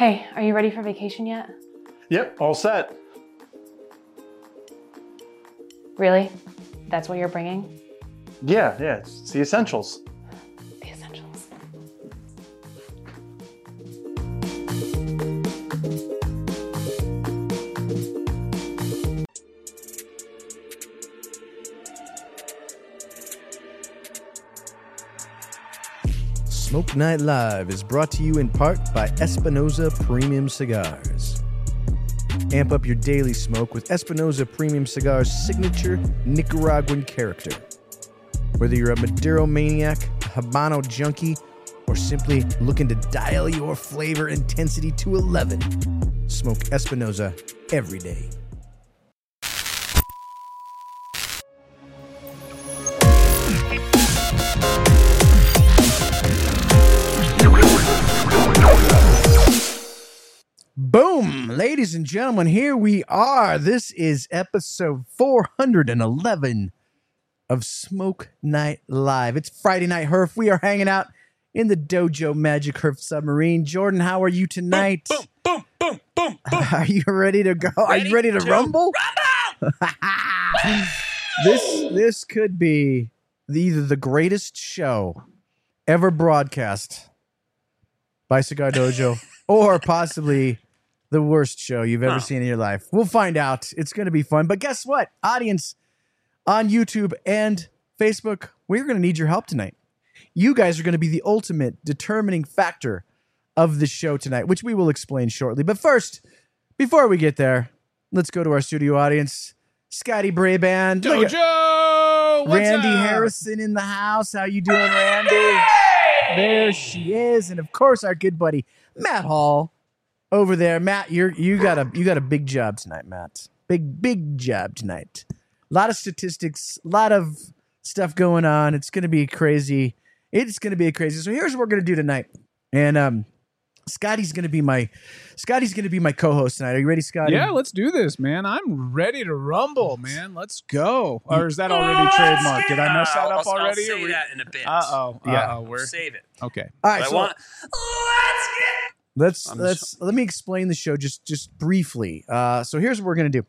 Hey, are you ready for vacation yet? Yep, all set. Really? That's what you're bringing? Yeah, yeah, it's the essentials. Smoke Night Live is brought to you in part by Espinosa Premium Cigars. Amp up your daily smoke with Espinosa Premium Cigars' signature Nicaraguan character. Whether you're a Maduro maniac, a Habano junkie, or simply looking to dial your flavor intensity to 11, smoke Espinosa every day. Boom! Ladies and gentlemen, here we are. This is episode 411 of Smoke Night Live. It's Friday Night Herf. We are hanging out in the Dojo Magic Herf submarine. Jordan, how are you tonight? Boom, boom, boom, boom, boom. Are you ready to go? are you ready to, rumble? this this could be the, either the greatest show ever broadcast by Cigar Dojo or possibly the worst show you've ever Huh. seen in your life. We'll find out. It's going to be fun. But guess what? Audience on YouTube and Facebook, we're going to need your help tonight. You guys are going to be the ultimate determining factor of the show tonight, which we will explain shortly. But first, before we get there, let's go to our studio audience. Scotty Braband, Dojo, what's Randy up? Harrison in the house. How you doing, Randy? There she is, and of course our good buddy Matt Hall over there. Matt, you're you got a you got a big job tonight, Matt. Big big job tonight. A lot of statistics, a lot of stuff going on. It's going to be crazy. It's going to be crazy. So here's what we're going to do tonight, and um. Scotty's gonna be my Scotty's gonna be my co-host tonight. Are you ready, Scotty? Yeah, let's do this, man. I'm ready to rumble, man. Let's go. Or is that already trademarked? Did I mess that I'll- up I'll, already? I'll say we- that in a bit. Uh oh. Yeah. Uh oh. We're Save it. okay. All right. So I want. Let's get. Let's I'm let's let me explain the show just just briefly. Uh, so here's what we're gonna do.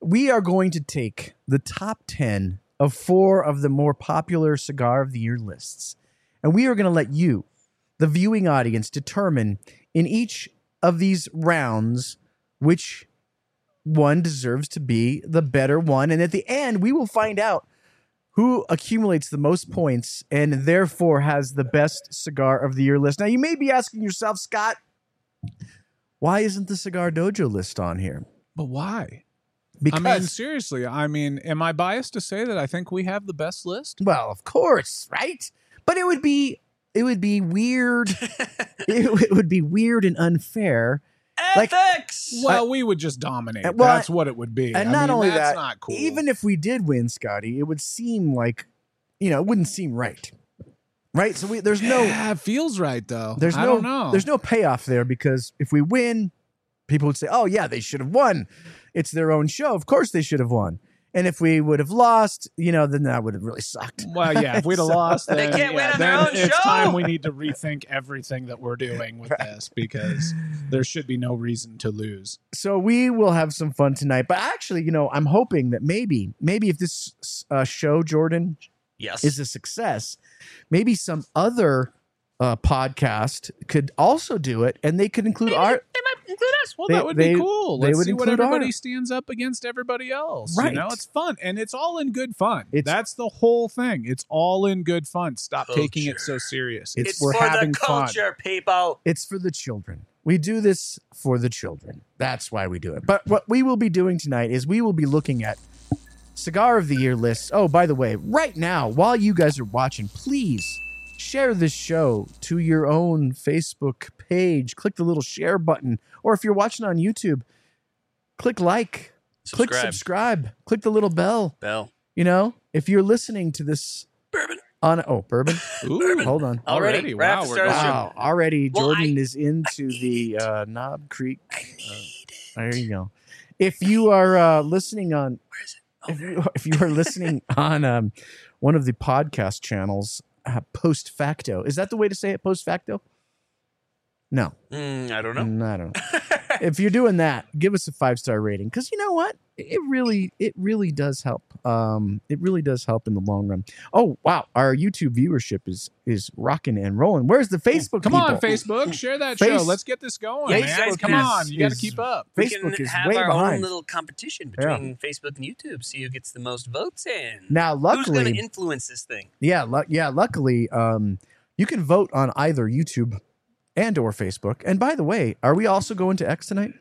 We are going to take the top ten of four of the more popular cigar of the year lists, and we are going to let you, the viewing audience, determine in each of these rounds which one deserves to be the better one, and at the end we will find out who accumulates the most points and therefore has the best cigar of the year list. Now, you may be asking yourself, Scott, why isn't the Cigar Dojo list on here? But why? Because, I mean, seriously. I mean, am I biased to say that I think we have the best list? well, of course, right? But it would be it would be weird. it, it would be weird and unfair. Like- Ethics. Well, we would just dominate. Uh, well, that's what it would be. And I not mean, only that's that, not cool. even if we did win, Scotty, it would seem like, you know, it wouldn't seem right, right? So we, there's no yeah, it feels right though. There's I no don't know. there's no payoff there because if we win, people would say, "Oh yeah, they should have won. It's their own show. Of course they should have won." And if we would have lost, you know, then that would have really sucked. Well, yeah, if we'd have So- lost, They can't win yeah, on their then own it's show. time we need to rethink everything that we're doing with this because there should be no reason to lose. So we will have some fun tonight. But actually, you know, I'm hoping that maybe, maybe if this uh, show, Jordan, Yes. is a success, maybe some other uh, podcast could also do it, and they could include our. They might include us. Well, They- that would they- be cool. Let's see what everybody our- stands up against everybody else. Right. You know, it's fun, and it's all in good fun. It's- That's the whole thing. It's all in good fun. Stop taking it so serious. It's- It's for the fun. culture, people. It's for the children. We do this for the children. That's why we do it. But what we will be doing tonight is we will be looking at cigar of the year lists. Oh, by the way, right now, while you guys are watching, please share this show to your own Facebook page. Click the little share button. Or if you're watching on YouTube, click like, click Subscribe. subscribe, click the little bell. Bell. You know, if you're listening to this Bourbon. on oh bourbon, Ooh, hold on. Already. Right Wow, we're start of the show. Wow, already Well, Jordan I- is into the uh, Knob Creek. Uh, there you go. If you are uh, listening on, Where is it? If you, if you are listening on um, one of the podcast channels, uh, post facto, is that the way to say it? Post facto? No, Mm, I don't know. Mm, I don't. know. if you're doing that, give us a five star rating because you know what? It really, it really does help. Um, it really does help in the long run. Oh wow, our YouTube viewership is is rocking and rolling. Where's the Facebook? Come on. Facebook, share that Face- show. Let's get this going, man. Facebook Come is- on, you got to is- keep up. we Facebook can is have way our behind. own little competition Yeah. between Facebook and YouTube. See who gets the most votes in. Now, Who's going luckily, to influence this thing? yeah, lu- yeah, luckily, um, you can vote on either YouTube and or Facebook. And by the way, are we also going to X tonight?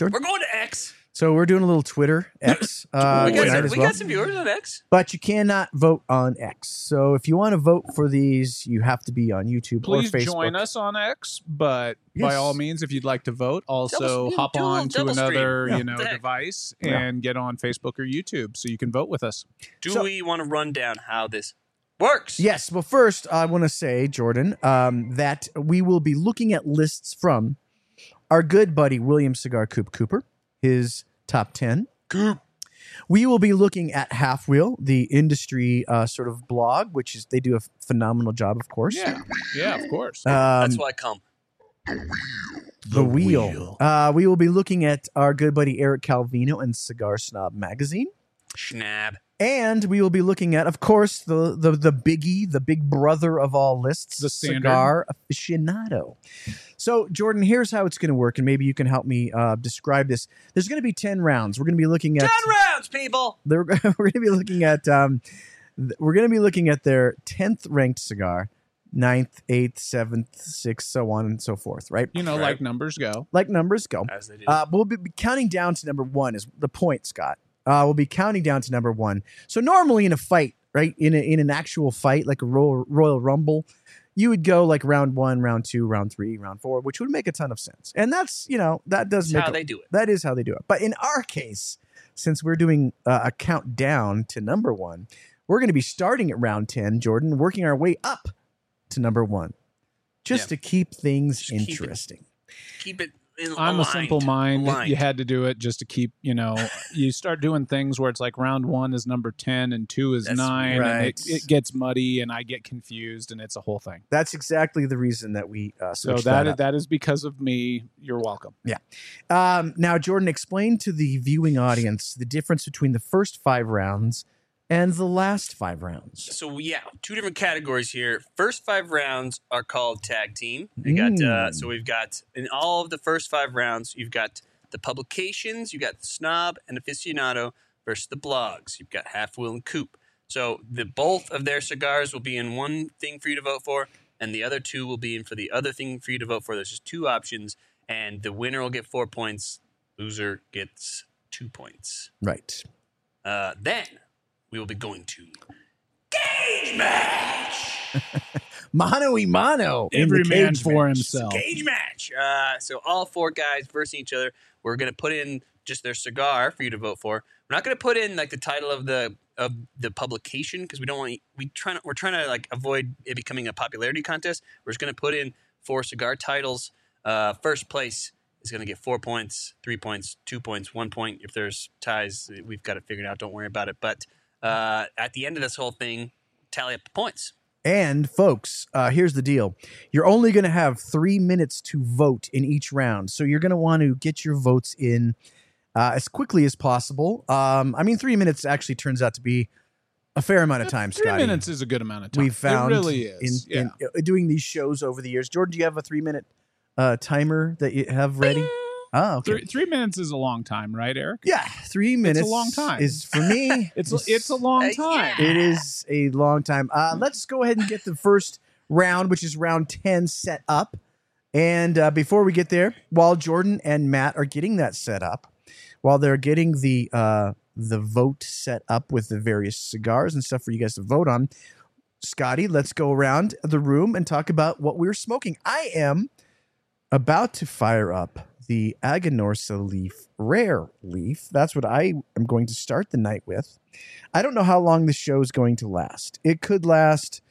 We're going to X. So we're doing a little Twitter X uh, we got, tonight some, as we well. got some viewers on X. but you cannot vote on X. So if you want to vote for these, you have to be on YouTube Please or Facebook. join us on X, but by all means, if you'd like to vote, also Double- hop do on to another Yeah. you know What the heck? device Yeah. and get on Facebook or YouTube so you can vote with us. Do So- we want to run down how this works? Yes. Well, first, I want to say, Jordan, um, that we will be looking at lists from our good buddy William Cigar Coop Cooper, his top 10. Coop. We will be looking at Half Wheel, the industry uh, sort of blog, which is they do a phenomenal job, of course. Yeah, yeah, of course. Um, That's why I come. the wheel. Uh, we will be looking at our good buddy Eric Calvino and Cigar Snob magazine. Schnab. And we will be looking at, of course, the the the biggie, the big brother of all lists, The standard. cigar aficionado. So, Jordan, here's how it's going to work, and maybe you can help me uh, describe this. There's going to be ten rounds. We're going to be looking at. Ten rounds, people. We're going to be looking at. Um, th- we're going to be looking at their tenth ranked cigar, ninth, eighth, seventh, sixth, so on and so forth. Right, You know, Right. like numbers go. like numbers go. As they do. Uh, we'll be be counting down to number one is the point, Scott. Uh, we'll be counting down to number one. So normally in a fight, right, in a, in an actual fight like a Royal, Royal Rumble, you would go like round one, round two, round three, round four, which would make a ton of sense. And that's you know that does That's make how a- they do it. that is how they do it. But in our case, since we're doing uh, a countdown to number one, we're going to be starting at round ten, Jordan, working our way up to number one, just Yeah. to keep things Just keep it interesting. Keep it. In, I'm aligned. a simple mind. Aligned. You had to do it just to keep, you know, you start doing things where it's like round one is number 10 and two is That's nine and right. it, it gets muddy and I get confused and it's a whole thing. That's exactly the reason that we uh, So switched that that is, up. that is because of me. You're welcome. Yeah. Um, now, Jordan, explain to the viewing audience the difference between the first five rounds and the last five rounds. So yeah, two different categories here. First five rounds are called tag team. We got uh, Mm. so we've got in all of the first five rounds, you've got the publications, you've got snob and aficionado versus the blogs. You've got half wheel and coop. So the both of their cigars will be in one thing for you to vote for, and the other two will be in for the other thing for you to vote for. There's just two options, and the winner will get four points. Loser gets two points. Right. Uh, then we will be going to gauge match. Mano y mano. Every man cage for match. himself. Cage match. Uh, so all four guys versus each other. We're gonna put in just their cigar for you to vote for. We're not gonna put in like the title of the of the publication because we don't want we trying we're trying to like avoid it becoming a popularity contest. We're just gonna put in four cigar titles. Uh, first place is gonna get four points, three points, two points, one point. If there's ties, we've got it figured out. Don't worry about it. But uh, at the end of this whole thing, tally up the points. And folks, uh, here's the deal: you're only going to have three minutes to vote in each round, so you're going to want to get your votes in uh, as quickly as possible. Um, I mean, three minutes actually turns out to be a fair amount of time. Three Scotty. minutes is a good amount of time. we found it really is. in, yeah. in uh, doing these shows over the years. Jordan, do you have a three minute uh, timer that you have ready? Oh, okay. three, three minutes is a long time, right, Eric? Yeah, three minutes. It's a long time. Is for me. It's it's a long time. It is a long time. Uh, let's go ahead and get the first round, which is round 10, set up. And uh, before we get there, while Jordan and Matt are getting that set up, while they're getting the uh, the vote set up with the various cigars and stuff for you guys to vote on, Scotty, let's go around the room and talk about what we're smoking. I am about to fire up the Aganorsa leaf, rare leaf. That's what I am going to start the night with. I don't know how long this show is going to last. It could last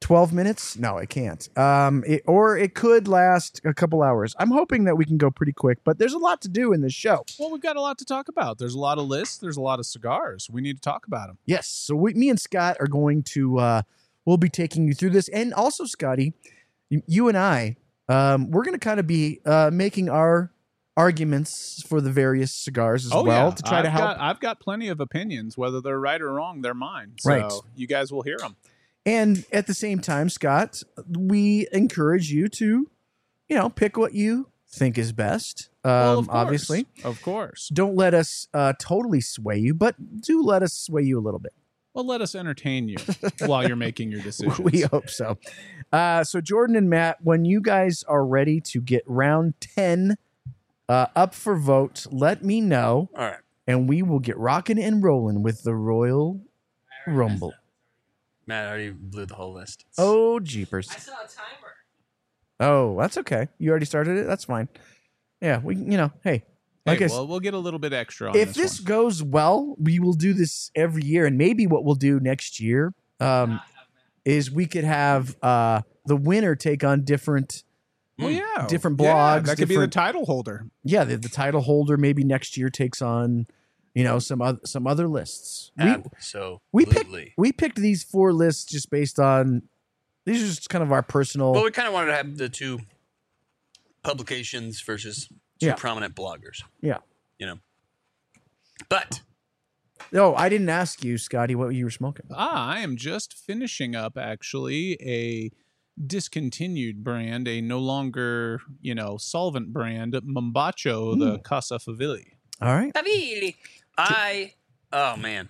12 minutes. No, it can't. Um, it, or it could last a couple hours. I'm hoping that we can go pretty quick, but there's a lot to do in this show. Well, we've got a lot to talk about. There's a lot of lists. There's a lot of cigars. We need to talk about them. Yes. So we, me and Scott are going to, uh, we'll be taking you through this. And also, Scotty, you and I um, we're going to kind of be uh, making our arguments for the various cigars as oh well yeah, to try I've to help. Got, I've got plenty of opinions, whether they're right or wrong. They're mine. So Right. You guys will hear them. And at the same time, Scott, we encourage you to, you know, pick what you think is best. Um, well, of course. obviously, of course. don't let us uh, totally sway you, but do let us sway you a little bit. Well, let us entertain you while you're making your decisions. We hope so. Uh, so, Jordan and Matt, when you guys are ready to get round 10 uh, up for vote, let me know, All right. and we will get rocking and rolling with the Royal Rumble. Matt already blew the whole list. Oh, jeepers. I saw a timer. Oh, that's okay. You already started it. That's fine. Yeah, we, you know, hey, like Hey, I s- well, we'll get a little bit extra on if this, this one. goes well, we will do this every year, and maybe what we'll do next year um, is we could have uh, the winner take on different. Well, yeah, different Yeah, blogs, that could be the title holder. Yeah, the, the title holder maybe next year takes on, you know, some other some other lists. We so we picked we picked these four lists just based on these are just kind of our personal. Well, we kind of wanted to have the two publications versus two Yeah. prominent bloggers. Yeah. You know. But No, I didn't ask you, Scotty, what you were smoking. Ah, I am just finishing up actually a discontinued brand, a no longer, you know, solvent brand, Mombacho, the Casa Favilli. All right, Avili, I oh man.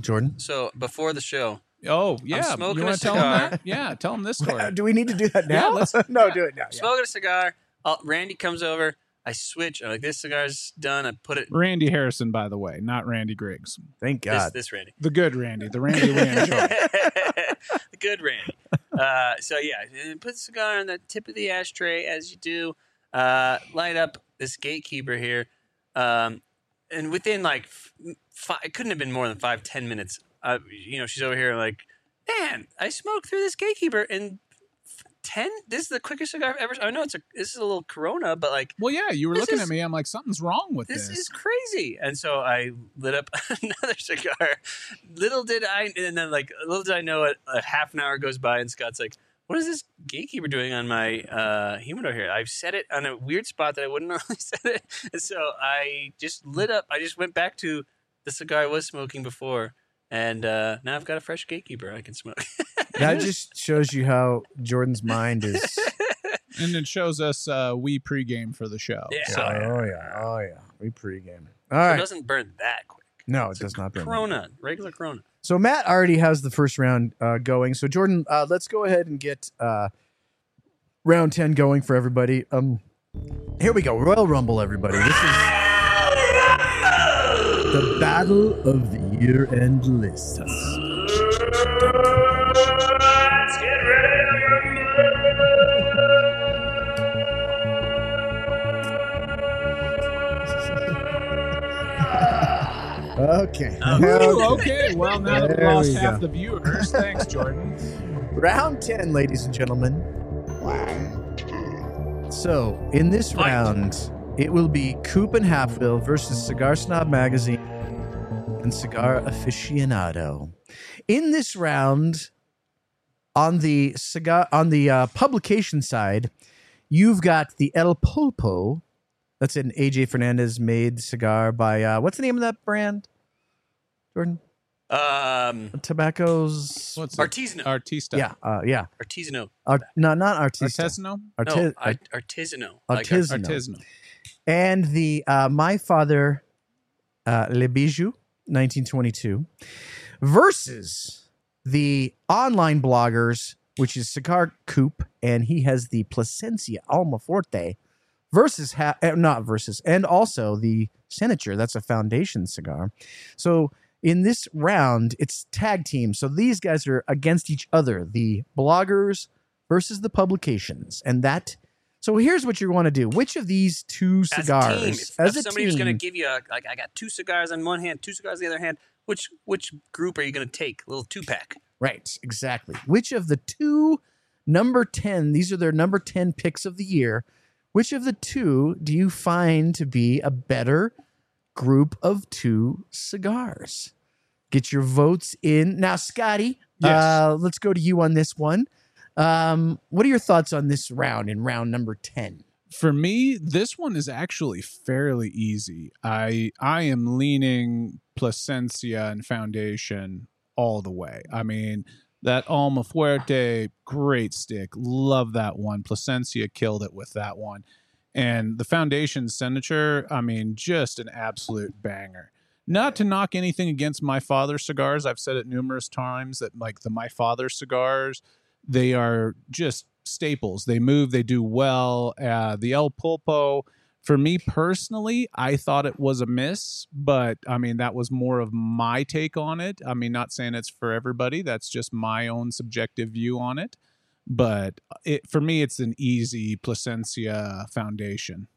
Jordan. So before the show, Oh, yeah. smoking you a tell him cigar. that? Yeah, tell him this story. Do we need to do that Yeah, now? let's- no, do it now. yeah. smoking a cigar. Uh, Randy comes over. I switch. I'm like, this cigar's done. I put it. Randy Harrison, by the way, not Randy Griggs. Thank God. this Randy. The good Randy, the Randy we enjoy. the good Randy. Uh, so yeah, and put the cigar on the tip of the ashtray as you do. Uh, light up this gatekeeper here, um, and within like five, it couldn't have been more than five ten minutes. Uh, you know, she's over here like, man, I smoked through this gatekeeper in f- ten. This is the quickest cigar I've ever. I know it's a this is a little Corona, but like Well, yeah, you were looking is- at me. I'm like, something's wrong with this this. is crazy. And so I lit up another cigar. Little did I, and then like little did I know, it, a half an hour goes by, and Scott's like, "What is this gatekeeper doing on my uh, humidor here? I've set it on a weird spot that I wouldn't normally set it." And so I just lit up. I just went back to the cigar I was smoking before, and uh, now I've got a fresh gatekeeper I can smoke. that just shows you how Jordan's mind is. and it shows us uh, we pregame for the show. Yeah. So, oh yeah, oh yeah. We pregame. All So right. it doesn't burn that quick. No, it It's a does not burn. Corona, regular Corona. So Matt already has the first round uh, going. So Jordan, uh, let's go ahead and get uh, round ten going for everybody. Um, here we go, Royal Rumble, everybody. This is the battle of the year-end lists. Okay. Ooh, okay. Well, now that we There lost we half the viewers, thanks, Jordan. Round 10, ladies and gentlemen. So, in this Fight. round, it will be Coop and Half Wheel versus Cigar Snob Magazine and Cigar Aficionado. In this round, on the cigar on the uh, publication side, you've got the El Pulpo. That's an AJ Fernandez made cigar by uh, what's the name of that brand? Jordan Um, What's Tobacco's. it? artisanal. Artista. Yeah, uh, yeah. artisanal. Art, no, not artista. Artisanal? Arti- no, I, artisanal. Like Artisanal. And the uh, My Father uh, Le Bijou, 1922, versus the online bloggers, which is Cigar Coop, and he has the Plasencia Alma Fuerte, versus, ha- eh, not versus, and also the Senator, that's a foundation cigar. So in this round, it's tag team. So these guys are against each other, the bloggers versus the publications. And that, so here's what you want to do. Which of these two as cigars, a team. If, as if a somebody team, was going to give you a, like, I got two cigars on one hand, two cigars on the other hand. Which which group are you going to take? A little two pack. Right, exactly. Which of the two number 10, these are their number 10 picks of the year, which of the two do you find to be a better group of two cigars? Get your votes in. Now, Scotty, Yes. uh, let's go to you on this one. Um, what are your thoughts on this round in round number 10? For me, this one is actually fairly easy. I I am leaning Plasencia and Foundation all the way. I mean, that Alma Fuerte, great stick. Love that one. Plasencia killed it with that one. And the Foundation Senator, I mean, just an absolute banger. Not to knock anything against my father cigars. I've said it numerous times that like the my father cigars, they are just staples. They move, they do well. Uh, the El Pulpo, for me personally, I thought it was a miss, but I mean, that was more of my take on it. I mean, not saying it's for everybody, that's just my own subjective view on it. But it, for me, it's an easy Plasencia foundation.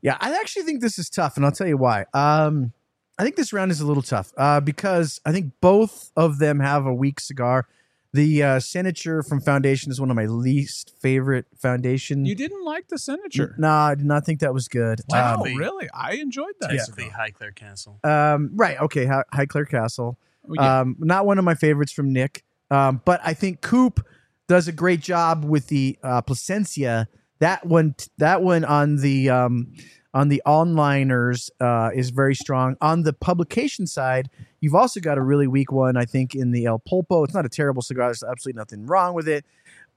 Yeah, I actually think this is tough, and I'll tell you why. Um, I think this round is a little tough uh, because I think both of them have a weak cigar. The uh, Senator from Foundation is one of my least favorite Foundation. You didn't like the Senator? Nah, I did not think that was good. Wow, Um, really? I enjoyed that. Basically, cigar. Highclere Castle. um, right. Okay. Hi- Highclere Castle. Oh, yeah. Um, not one of my favorites from Nick. Um, but I think Coop does a great job with the uh, Plasencia. That one, that one on the um, on the onliners uh, is very strong. On the publication side, you've also got a really weak one. I think in the El Pulpo. It's not a terrible cigar. There's absolutely nothing wrong with it.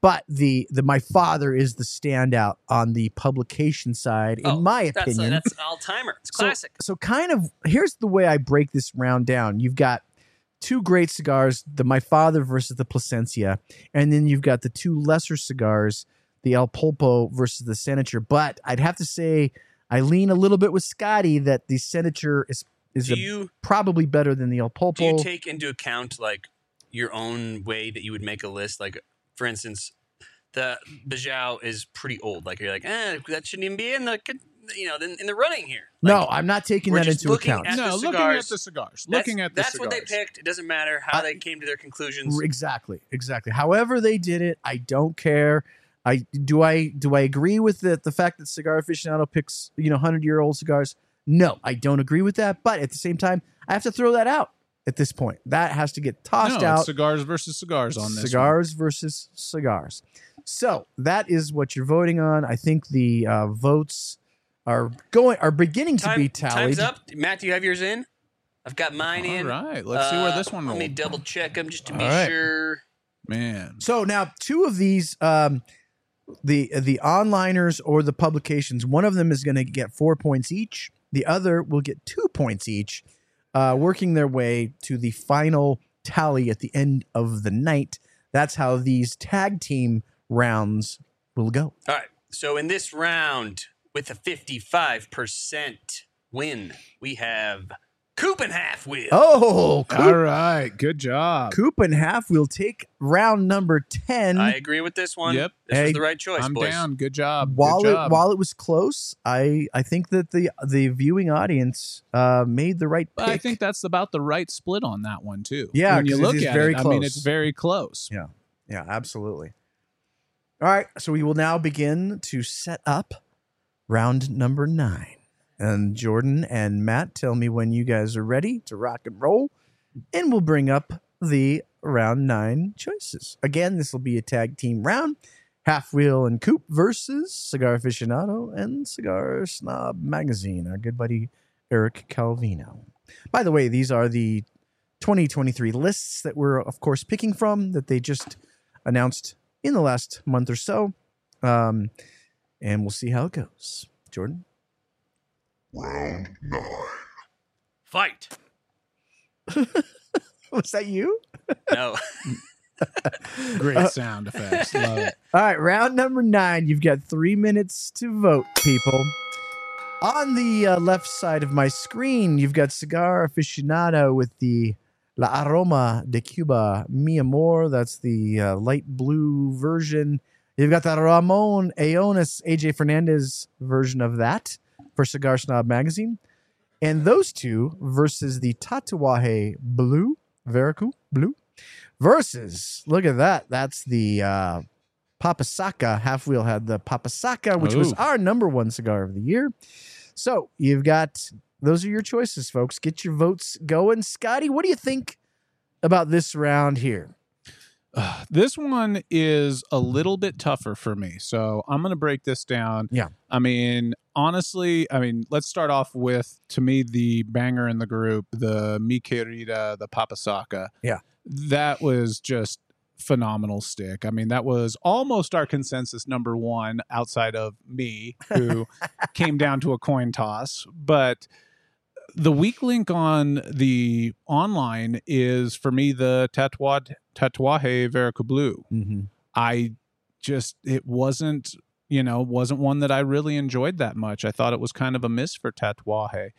But the the my father is the standout on the publication side, in Oh, my That's opinion. that's an all timer. It's classic. So, so kind of here's the way I break this round down. You've got two great cigars, the My Father versus the Plasencia, and then you've got the two lesser cigars, the El Pulpo versus the Senator. But I'd have to say I lean a little bit with Scotty that the Senator is is a- you probably better than the El Pulpo. do you take into account like your own way that you would make a list? Like, for instance, the Bijou is pretty old. Like you're like, eh, that shouldn't even be in the you know in, in the running here. no, I'm not taking that into account. no, the looking at the cigars. Looking at the that's cigars. what they picked. It doesn't matter how I- they came to their conclusions. Exactly, exactly. However they did it, I don't care. I do I do I agree with the the fact that Cigar Aficionado picks you know hundred year old cigars? No, I don't agree with that. But at the same time, I have to throw that out at this point. That has to get tossed no, out. cigars versus cigars on this. one. cigars versus cigars. So that is what you're voting on. I think the uh, votes are going are beginning to Time- be tallied. Time's up. Matt, do you have yours in? I've got mine All in. right, let's see where Uh, this one Let me double check them just to be All right. sure. Man, So now two of these, um, the the onliners or the publications, one of them is going to get four points each. The other will get two points each, uh, working their way to the final tally at the end of the night. That's how these tag team rounds will go. All right. So in this round, with a 55% win, we have Coop and Half Wheel. Oh, Coop, all right, good job. Coop and Half Wheel take round number ten. I agree with this one. Yep. This Hey, was the right choice, I'm boys. down. Good job. while good it job. while it was close, I I think that the the viewing audience uh, made the right pick. I think that's about the right split on that one too. Yeah, when you 'cause look is at very it, I mean, close. it's very close. Yeah. Yeah, absolutely. All right, so we will now begin to set up round number nine. And Jordan and Matt, tell me when you guys are ready to rock and roll, and we'll bring up the round nine choices. Again, this will be a tag team round. Half Wheel and Coop versus Cigar Aficionado and Cigar Snob Magazine, our good buddy Eric Calvino. By the way, these are the 2023 lists that we're, of course, picking from that they just announced in the last month or so. Um, and we'll see how it goes. Jordan? Fight. Was that you? No. Great Uh, sound effects. Love it. All right, round number nine. You've got three minutes to vote, people. On the uh, left side of my screen, you've got Cigar Aficionado with the La Aroma de Cuba Mi Amor. That's the uh, light blue version. You've got the Ramon Allones AJ Fernandez version of that for Cigar Snob Magazine. And those two versus the Tatuaje Blue, Verocu Blue, versus, look at that. That's the uh, Papasaka. Half Wheel had the Papasaka, which was our number one cigar of the year. So you've got those are your choices, folks. Get your votes going. Scotty, what do you think about this round here? This one is a little bit tougher for me. So I'm going to break this down. Yeah. I mean, honestly, I mean, let's start off with, to me, the banger in the group, the Mi Querida, the Papasaka. Yeah. That was just phenomenal stick. I mean, that was almost our consensus number one outside of me, who came down to a coin toss. But the weak link on the online is for me the Tatuaje, Tatuaje Veracruz. Mm-hmm. I just it wasn't you know wasn't one that I really enjoyed that much. I thought it was kind of a miss for Tatuaje.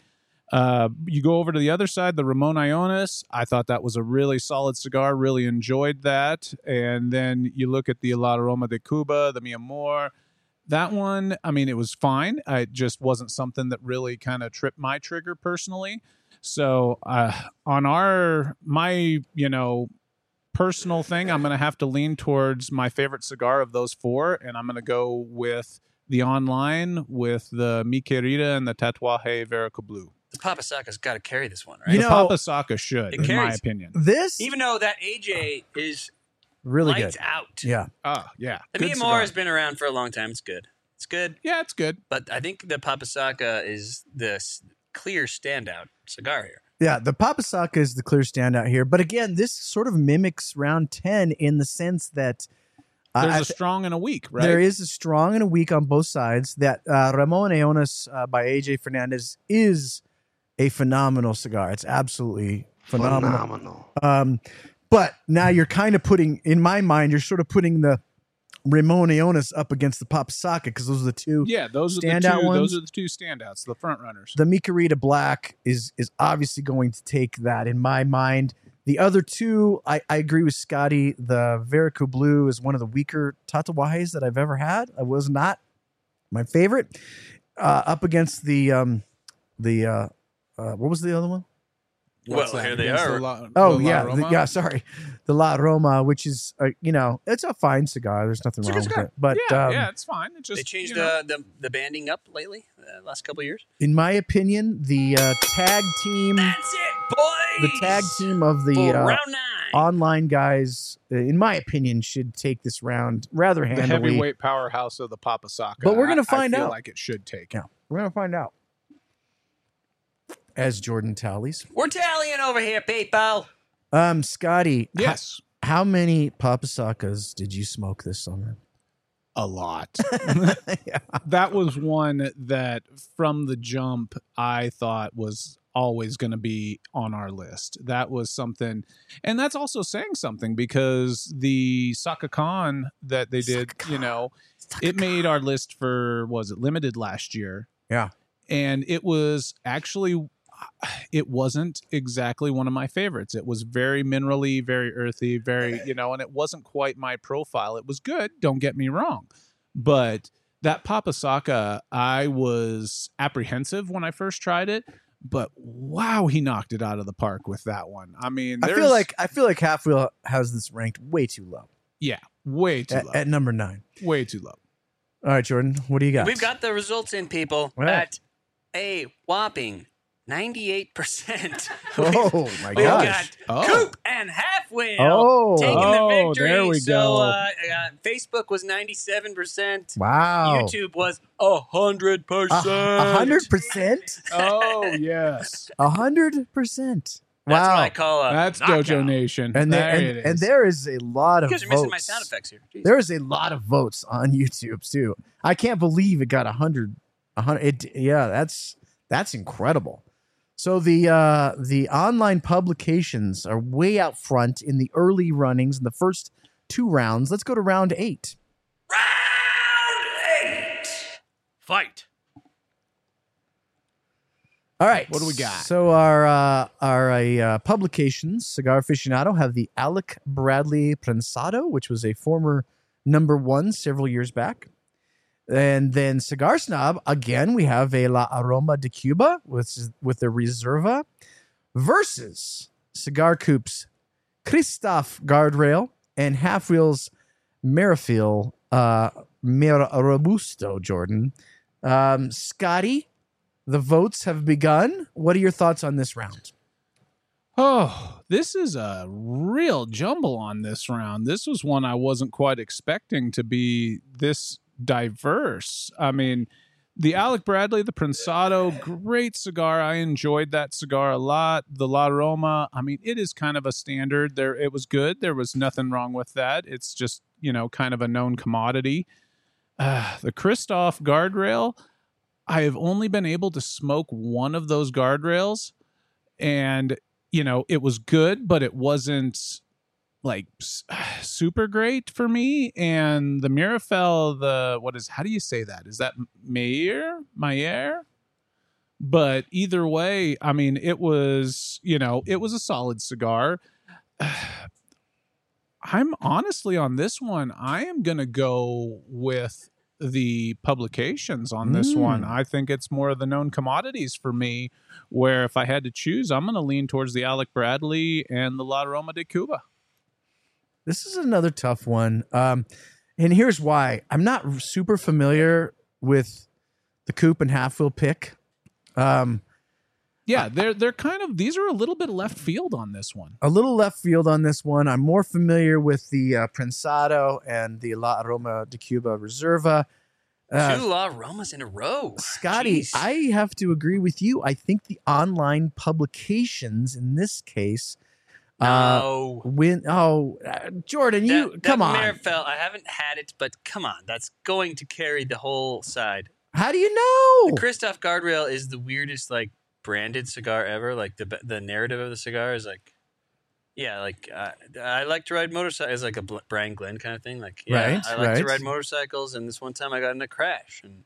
Uh, you go over to the other side, the Ramon Allones. I thought that was a really solid cigar. Really enjoyed that. And then you look at the La Roma de Cuba, the Mi Amor. That one, I mean, it was fine. It just wasn't something that really kind of tripped my trigger personally. So uh, on our my you know personal thing, I'm going to have to lean towards my favorite cigar of those four, and I'm going to go with the online with the Mi Querida and the Tatuaje Veracruz. The Papasaka's got to carry this one, right? You the know- Papasaka should, It in my opinion. This Even though that AJ is really lights good. out. Yeah. Oh yeah, The Good Mia cigar. Moore has been around for a long time. It's good. It's good. Yeah, it's good. But I think the Papasaka is the clear standout cigar here. Yeah, the Papasaka is the clear standout here. But again, this sort of mimics round 10 in the sense that uh, There's I a th- strong and a weak, right? there is a strong and a weak on both sides. That uh, Ramon Allones uh, by AJ Fernandez is a phenomenal cigar. It's absolutely phenomenal. Um, but now you're kind of putting, in my mind, you're sort of putting the Ramon Allones up against the Papasaka because those are the two. Yeah, those are the two. ones? Those are the two standouts, the front runners. The Mi Querida Black is is obviously going to take that in my mind. The other two, I, I agree with Scotty. The Verocu Blue is one of the weaker Tatuajes that I've ever had. It was not my favorite. Uh, up against the um the uh, uh what was the other one? What's Well, that, here they against are. the La- Oh the La yeah, the- yeah. Sorry, the La Roma, which is uh, you know it's a fine cigar. There's nothing It's wrong with it. But yeah, um, yeah, it's fine. It just they changed you know, the, the the banding up lately, uh, last couple of years. in my opinion, the uh, tag team, That's it, boys. the tag team of the uh, round nine. online guys, uh, in my opinion, should take this round rather the heavyweight powerhouse of the Papasaka. But we're gonna I- I find feel out. Like it should take. Yeah. We're gonna find out. As Jordan tallies, We're tallying over here, people. um, Scotty, Yes, how many papasakas did you smoke this summer? a lot. yeah. that was one that from the jump I thought was always going to be on our list. That was something, and that's also saying something because the Saka Khan that they did, you know, it made our list for was it limited last year? Yeah. and it was actually. It wasn't exactly one of my favorites. It was very minerally, very earthy, very, you know, and it wasn't quite my profile. It was good, don't get me wrong. But that Papasaka, I was apprehensive when I first tried it, but wow, he knocked it out of the park with that one. I mean, I feel like I feel like Half Wheel has this ranked way too low yeah, way too at, low, at number nine. way too low. All right, Jordan, what do you got? We've got the results in, people, Right. at a whopping 98%. Oh my We've gosh! got Oh. Coop and Half Wheel Oh. taking Oh, the victory. there we so go. Uh, uh, Facebook was 97%. Wow, YouTube was 100%. A a hundred percent, Oh yes, a hundred percent. That's what Wow, I call a that's knockout. Dojo Nation. and, there, there and, it and there is a lot of You guys are votes. missing my sound effects here. Jeez. There is a lot of votes on YouTube too. I can't believe it got a hundred. A hundred. It, yeah, that's that's incredible. So the uh, the online publications are way out front in the early runnings in the first two rounds. Let's go to round eight. Round eight. Fight. All right, What do we got? So our uh, our uh, publications, Cigar Aficionado, have the Alec Bradley Prensado, which was a former number one several years back, and then Cigar Snob again. We have a La Aroma de Cuba with with the Reserva versus Cigar Coop's Kristoff Guardrail and Half Wheels Merrifield uh, Mer Robusto. Jordan, um, Scotty. The votes have begun. What are your thoughts on this round? Oh, this is a real jumble on this round. This was one I wasn't quite expecting to be this diverse. I mean, the Alec Bradley, the Prensado, great cigar. I enjoyed that cigar a lot. The La Roma, I mean, it is kind of a standard. There, it was good. There was nothing wrong with that. It's just you know kind of a known commodity. Uh, the Kristoff guardrail, I have only been able to smoke one of those guardrails, and you know it was good, but it wasn't like super great for me. And the Mirafell, the what is how do you say that? Is that Mayer? Mayer? But either way, I mean, it was you know it was a solid cigar. I'm honestly on this one. I am gonna go with the publications on this Mm. one. I think it's more of the known commodities for me. Where if I had to choose, I'm gonna lean towards the Alec Bradley and the La Roma de Cuba. This is another tough one. Um, and here's why. I'm not super familiar with the Coop and half wheel pick. Um, Yeah, they're they're kind of these are a little bit left field on this one. a little left field on this one. I'm more familiar with the uh, Prensado and the La Roma de Cuba Reserva. Uh, Two La Romas in a row. Scotty, Jeez. I have to agree with you. I think the online publications in this case uh, no. win. Oh, uh, Jordan, you that, come on. Marifel, I haven't had it, but come on, that's going to carry the whole side. How do you know? The Kristoff Guardrail is the weirdest like branded cigar ever. Like the the narrative of the cigar is like, yeah, like uh, I like to ride motorcycles. It's like a Bl- Brian Glenn kind of thing. Like, yeah, Right, I like right. to ride motorcycles, and this one time I got in a crash. And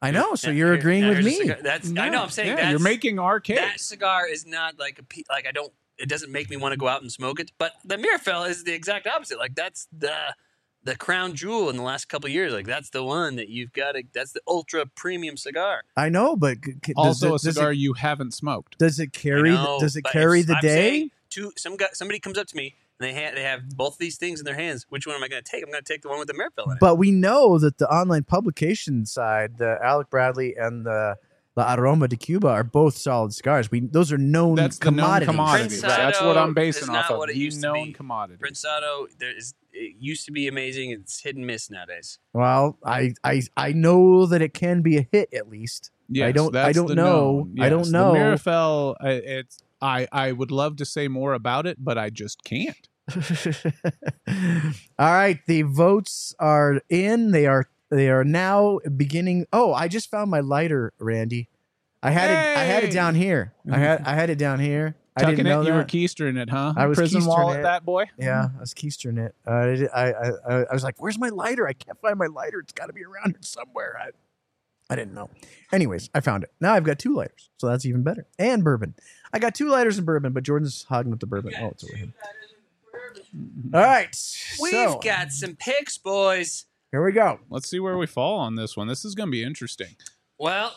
I know. So Yeah, you're agreeing now with me. That's I know. I'm saying yeah, you're making our case. that cigar is not like a like I don't. It doesn't make me want to go out and smoke it. But the Mirafell is the exact opposite. Like that's the the crown jewel in the last couple of years. Like that's the one that you've got to. That's the ultra premium cigar. I know, but c- c- does also it, a does it- cigar you haven't smoked. Does it carry? know, does it carry the I'm day? saying To some guy, somebody comes up to me and they ha- they have both these things in their hands. Which one am I going to take? I'm going to take the one with the Mirafell in it. But we know that the online publication side, the Alec Bradley and the La Aroma de Cuba, are both solid cigars. We those are known That's the commodities. known commodity. Prensado That's what I'm is basing not off of. what it the used to known be. commodity. Prensado, there is it used to be amazing. It's hit and miss nowadays. Well, I, I I know that it can be a hit at least. Yes, don't- I that's don't the know. known. I don't Yes, know. The Mirafell, I- it's I I would love to say more about it, but I just can't. All right, the votes are in. They are they are now beginning. Oh, I just found my lighter, Randy. I had it. I had it down here. I had I had it down here. I didn't know it, you were that. keystering it, huh? I was prison keystering wallet, it. that boy. Yeah, I was keystering it. Uh, I, did- I, I I I was like, "Where's my lighter? I can't find my lighter. It's got to be around here somewhere." I, I didn't know. Anyways, I found it. Now I've got two lighters, so that's even better. And bourbon. I got two lighters and bourbon, but Jordan's hogging up the bourbon. Oh, it's over here. All right, We've so got some picks, boys. Here we go. Let's see where we fall on this one. This is going to be interesting. Well,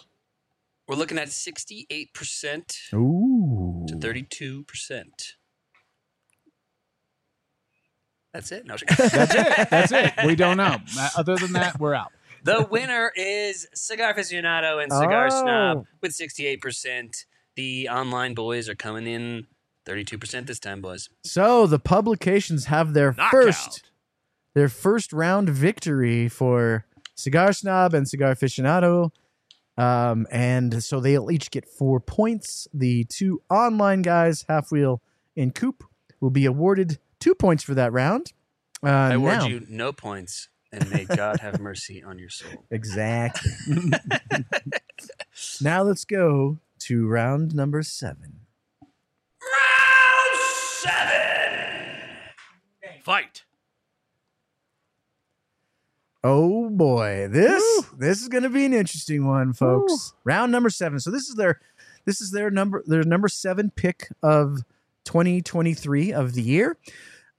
we're looking at sixty-eight percent Ooh, to thirty-two percent. That's it. No, That's it. That's it. We don't know. Other than that, we're out. The winner is Cigar Aficionado and Cigar Oh. Snob with 68%. The online boys are coming in 32% this time, boys. So the publications have their Knockout. first their first round victory for Cigar Snob and Cigar Aficionado. Um, and so they'll each get four points. The two online guys, Half Wheel and Coop, will be awarded two points for that round. Uh, I award now- you no points, and may God have mercy on your soul. Exactly. now let's go to round number seven. Round seven! Fight. Oh boy, this this is going to be an interesting one, folks. Round number seven. So this is their this is their number their number seven pick of 2023 of the year.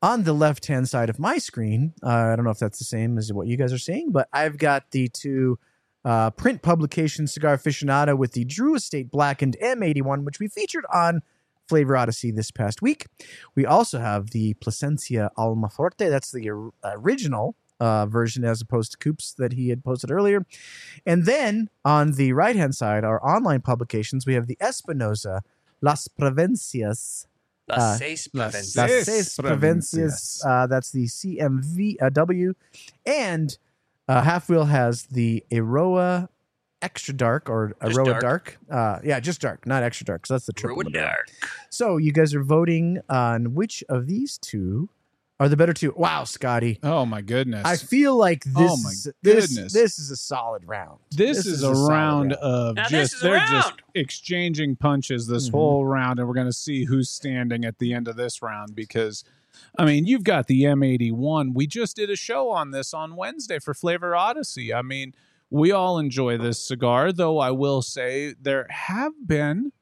On the left hand side of my screen, uh, I don't know if that's the same as what you guys are seeing, but I've got the two uh, print publication Cigar Aficionado with the Drew Estate Blackened M81, which we featured on Flavor Odyssey this past week. We also have the Plasencia Alma Fuerte. That's the or- original uh, version as opposed to Coops that he had posted earlier. And then on the right hand side, our online publications, we have the Espinosa Las Provincias Las Uh, Seis Las Provincias. Las Seis Seis Provincias. Provincias. Uh, that's the CMV uh, W, and uh, Half Wheel has the Aroa Extra Dark or Just Aroa dark. Dark. Uh, yeah, just dark, not extra dark. So that's the triple. Road Dark. So you guys are voting on which of these two are the better two. Wow, Scotty. Oh my goodness. I feel like this. Oh my goodness. This is a solid round. this, is, a solid round of Now just this is a they're just exchanging punches this Mhm. whole round and we're going to see who's standing at the end of this round because I mean, you've got the M81. We just did a show on this on Wednesday for Flavor Odyssey. I mean, we all enjoy this cigar, though I will say there have been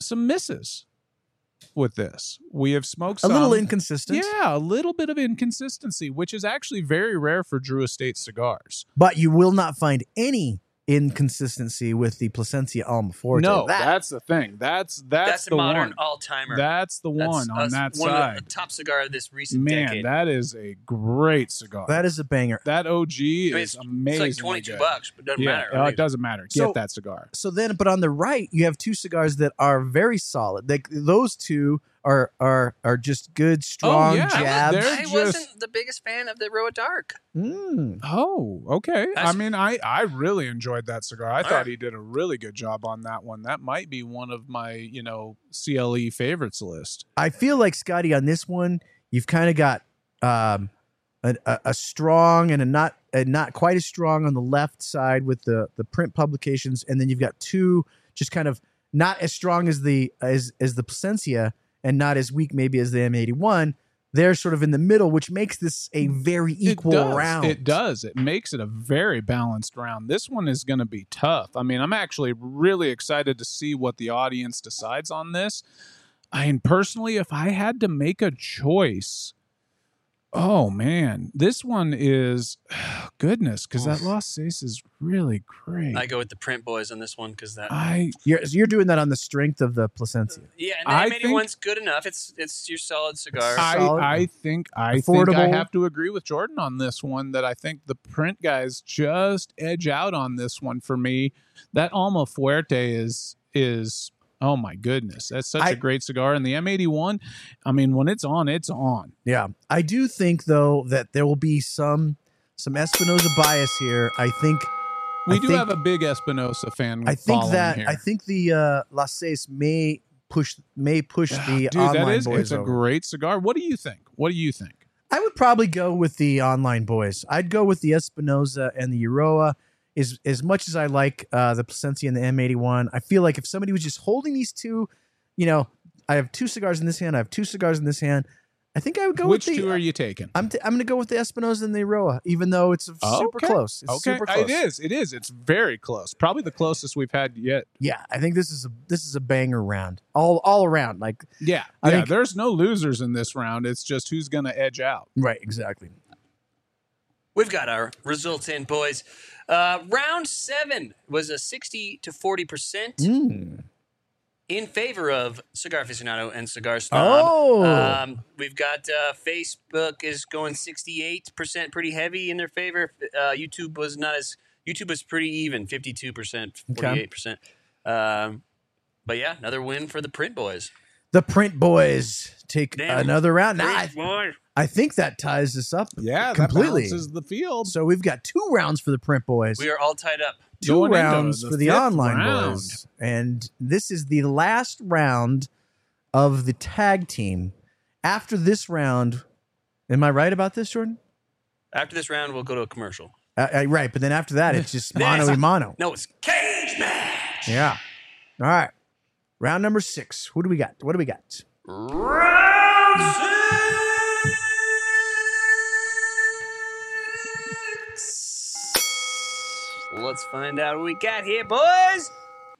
some misses with this. We have smoked A little inconsistent. Yeah, a little bit of inconsistency, which is actually very rare for Drew Estate cigars. But you will not find any inconsistency with the Plasencia Alma Fuerte. no, That- that's the thing. That's that's, That's, the a modern all timer. That's the one on that side. one side. of the top cigar of this recent Man, decade. that is a great cigar. that is a banger. that OG I mean, is amazing. it's like twenty two bucks, but it doesn't Yeah, matter. oh, it doesn't matter. Get So- that cigar. So then, but on the right, you have two cigars that are very solid. Like those two are are are just good, strong Oh, yeah. jabs. They're I just- wasn't the biggest fan of the Roa Dark. Mm. Oh, okay. I mean, I I really enjoyed that cigar. I All thought right. he did a really good job on that one. That might be one of my you know CLE favorites list. I feel like Scotty on this one, you've kind of got um, a, a, a strong and a not a not quite as strong on the left side with the the print publications, and then you've got two just kind of not as strong as the as as the Plasencia and not as weak maybe as the M81. They're sort of in the middle, which makes this a mm, very equal it does. round. It does. It makes it a very balanced round. This one is going to be tough. I mean, I'm actually really excited to see what the audience decides on this. I mean, personally, if I had to make a choice, oh man, this one is goodness because that Lost Ace is really great. I go with the Print Boys on this one because that. I You're, you're doing that on the strength of the Plasencia. Uh, yeah, I and the think- one's good enough. It's it's your solid cigar. I- I, Solid. I think I think I Affordable. have to agree with Jordan on this one that I think the print guys just edge out on this one for me. That Alma Fuerte is is oh my goodness. That's such I- a great cigar. And the M81, I mean, when it's on, it's on. Yeah, I do think though that there will be some some Espinosa bias here. I think We I do think- have a big Espinosa fan. I think that here. I think the uh, Las Seis may push may push the Dude, online that is boys it's a great cigar. What do you think? What do you think? I would probably go with the online boys. I'd go with the Espinosa and the Euroa. As as much as I like uh, the Plasencia and the M81, I feel like if somebody was just holding these two, you know, I have two cigars in this hand, I have two cigars in this hand. I think I would go Which with the. two are you taking? I'm t- I'm going to go with the Espinosa and the Euroa, even though it's super close. It's okay, super close. it is. It is. It's very close. Probably the closest we've had yet. Yeah, I think this is a this is a banger round, all all around. Like Yeah, I yeah. think- there's no losers in this round. It's just who's going to edge out. right, exactly. We've got our results in, boys. Uh, round seven was a sixty to forty percent Mm. in favor of Cigar Aficionado and Cigar Snob. Oh, Um, we've got uh, Facebook is going 68% pretty heavy in their favor. Uh, YouTube was not as YouTube was pretty even, 52%, 48%. Um, but yeah, another win for the Print Boys. the Print Boys take Damn. another round. Nah, Print Boys. I think that ties us up. Yeah, completely. That balances the field. So we've got two rounds for the Print Boys, We are all tied up. two Going rounds the for the online round. boys, and this is the last round of the tag team. After this round, am I right about this, Jordan? After this round, we'll go to a commercial. Uh, uh, right, but then after that, it's just mono y mono. No, it's Cage Match. Yeah. All right. Round number six. Who do we got? What do we got? Round Let's find out what we got here, boys.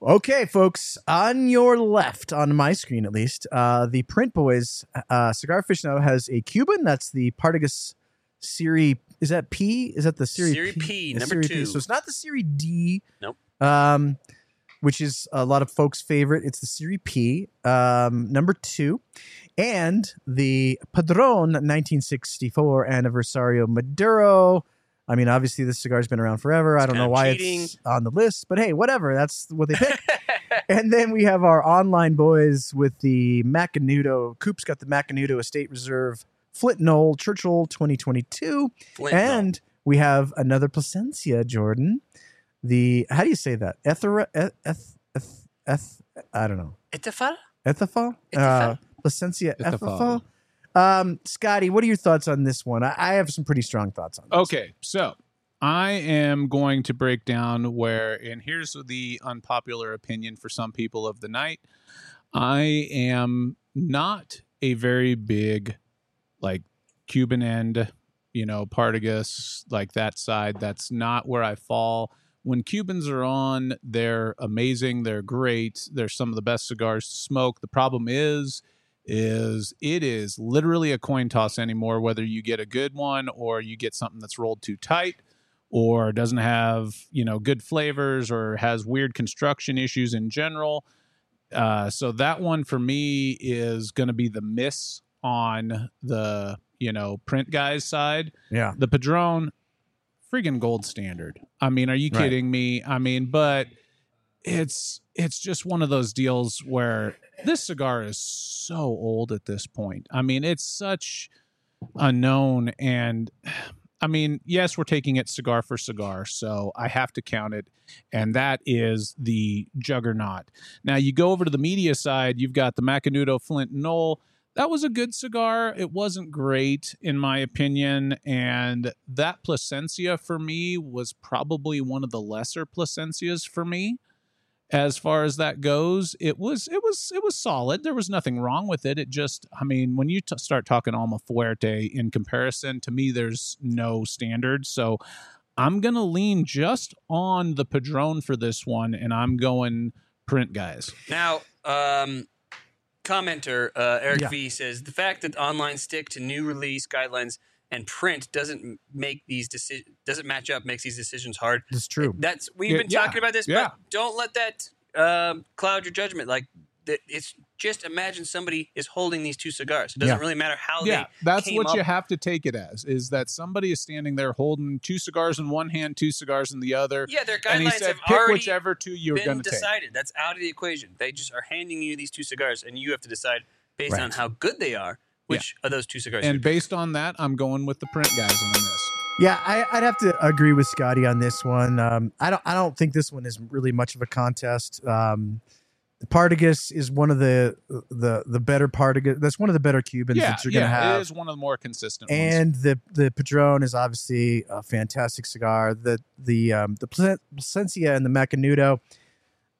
Okay, folks, on your left, on my screen at least, uh, the Print Boys uh, Cigar Aficionado has a Cuban. That's the Partagas Serie. Is that P? Is that the Serie Serie P, The number Serie two. So it's not the Serie D. Nope. Um, which is a lot of folks' favorite. It's the Serie P, um, number two, and the Padron 1964 Anniversario Maduro. I mean, obviously, this cigar's been around forever. I don't know why cheating. it's on the list, but hey, whatever. That's what they picked. And then we have our online boys with the Macanudo. Coop's got the Macanudo Estate Reserve Flint Knoll Churchill 2022. Flint, and we have another Plasencia, Jordan. The, how do you say that? Ethera, eth, eth, eth, eth I don't know. Itafal? Ethafal? Uh, Ethafal. Plasencia Ethafal. Um, Scotty, what are your thoughts on this one? I, I have some pretty strong thoughts on this. Okay, so I am going to break down where, and here's the unpopular opinion for some people of the night. I am not a very big, like, Cuban end, you know, Partagas, like that side. That's not where I fall. When Cubans are on, they're amazing. They're great. They're some of the best cigars to smoke. The problem is, is it is literally a coin toss anymore whether you get a good one or you get something that's rolled too tight or doesn't have you know good flavors or has weird construction issues in general uh, so that one for me is going to be the miss on the you know print guys side Yeah. the padron friggin gold standard i mean are you Right. kidding me i mean but it's it's just one of those deals where this cigar is so old at this point i mean it's such unknown and i mean yes we're taking it cigar for cigar so i have to count it and that is the juggernaut now you go over to the media side you've got the macanudo flint knoll that was a good cigar. It wasn't great, in my opinion. And that Plasencia for me was probably one of the lesser Plasencias for me. As far as that goes, it was it was it was solid. There was nothing wrong with it. It just, I mean, when you t- start talking Alma Fuerte in comparison, to me, there's no standard. So I'm gonna lean just on the Padron for this one, and I'm going print guys. Now, um, commenter uh, Eric Yeah. V says the fact that online stick to new release guidelines and print doesn't make these deci- doesn't match up makes these decisions hard. That's true. That's we've Yeah, been yeah, talking about this, yeah. but don't let that um, cloud your judgment. Like that, it's just imagine somebody is holding these two cigars. It doesn't Yeah. really matter how yeah, they that's what up. you have to take it as is that somebody is standing there holding two cigars in one hand, two cigars in the other. Yeah, their and he guidelines said, have already whichever two you're been going to take. decided. That's out of the equation. They just are handing you these two cigars, and you have to decide based on how good they are which are those two cigars. And based on that, I'm going with the print guys on this. Yeah, I, I'd have to agree with Scotty on this one. Um, I don't. I don't think this one is really much of a contest. Um, the Partagas is one of the the the better Partagas. That's one of the better Cubans Yeah, that you're going to yeah, have. it is one of the more consistent ones. and the the Padron is obviously a fantastic cigar. The the um, the Plasencia and the Macanudo,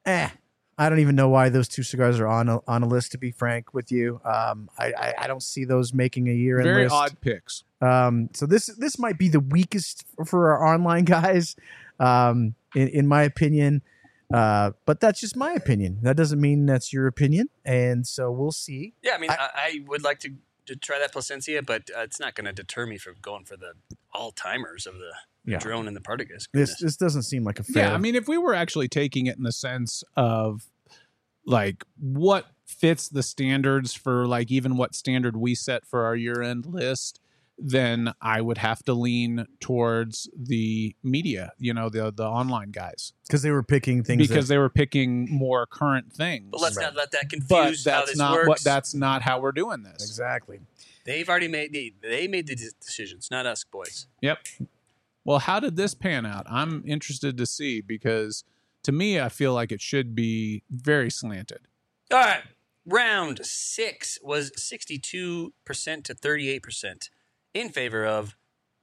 eh. I don't even know why those two cigars are on a, on a list. To be frank with you, um, I, I I don't see those making a year end Very list. odd picks. Um, so this this might be the weakest for our online guys, um, in in my opinion. Uh, but that's just my opinion. That doesn't mean that's your opinion, and so we'll see. yeah, I mean, I- I, I would like to, to try that plasencia, but uh, it's not going to deter me from going for the all timers of the Yeah. drone and the Partagas. This this doesn't seem like a fair. Yeah, I mean, if we were actually taking it in the sense of like what fits the standards for like even what standard we set for our year end list, then I would have to lean towards the media, you know, the the online guys, because they were picking things because that, they were picking more current things. But let's Right. not let that confuse But how that's this not works. what that's not how we're doing this. exactly. They've already made the, they made the decisions, not us boys. Yep. Well, how did this pan out? I'm interested to see because to me, I feel like it should be very slanted. All right, round six was sixty-two percent to thirty-eight percent in favor of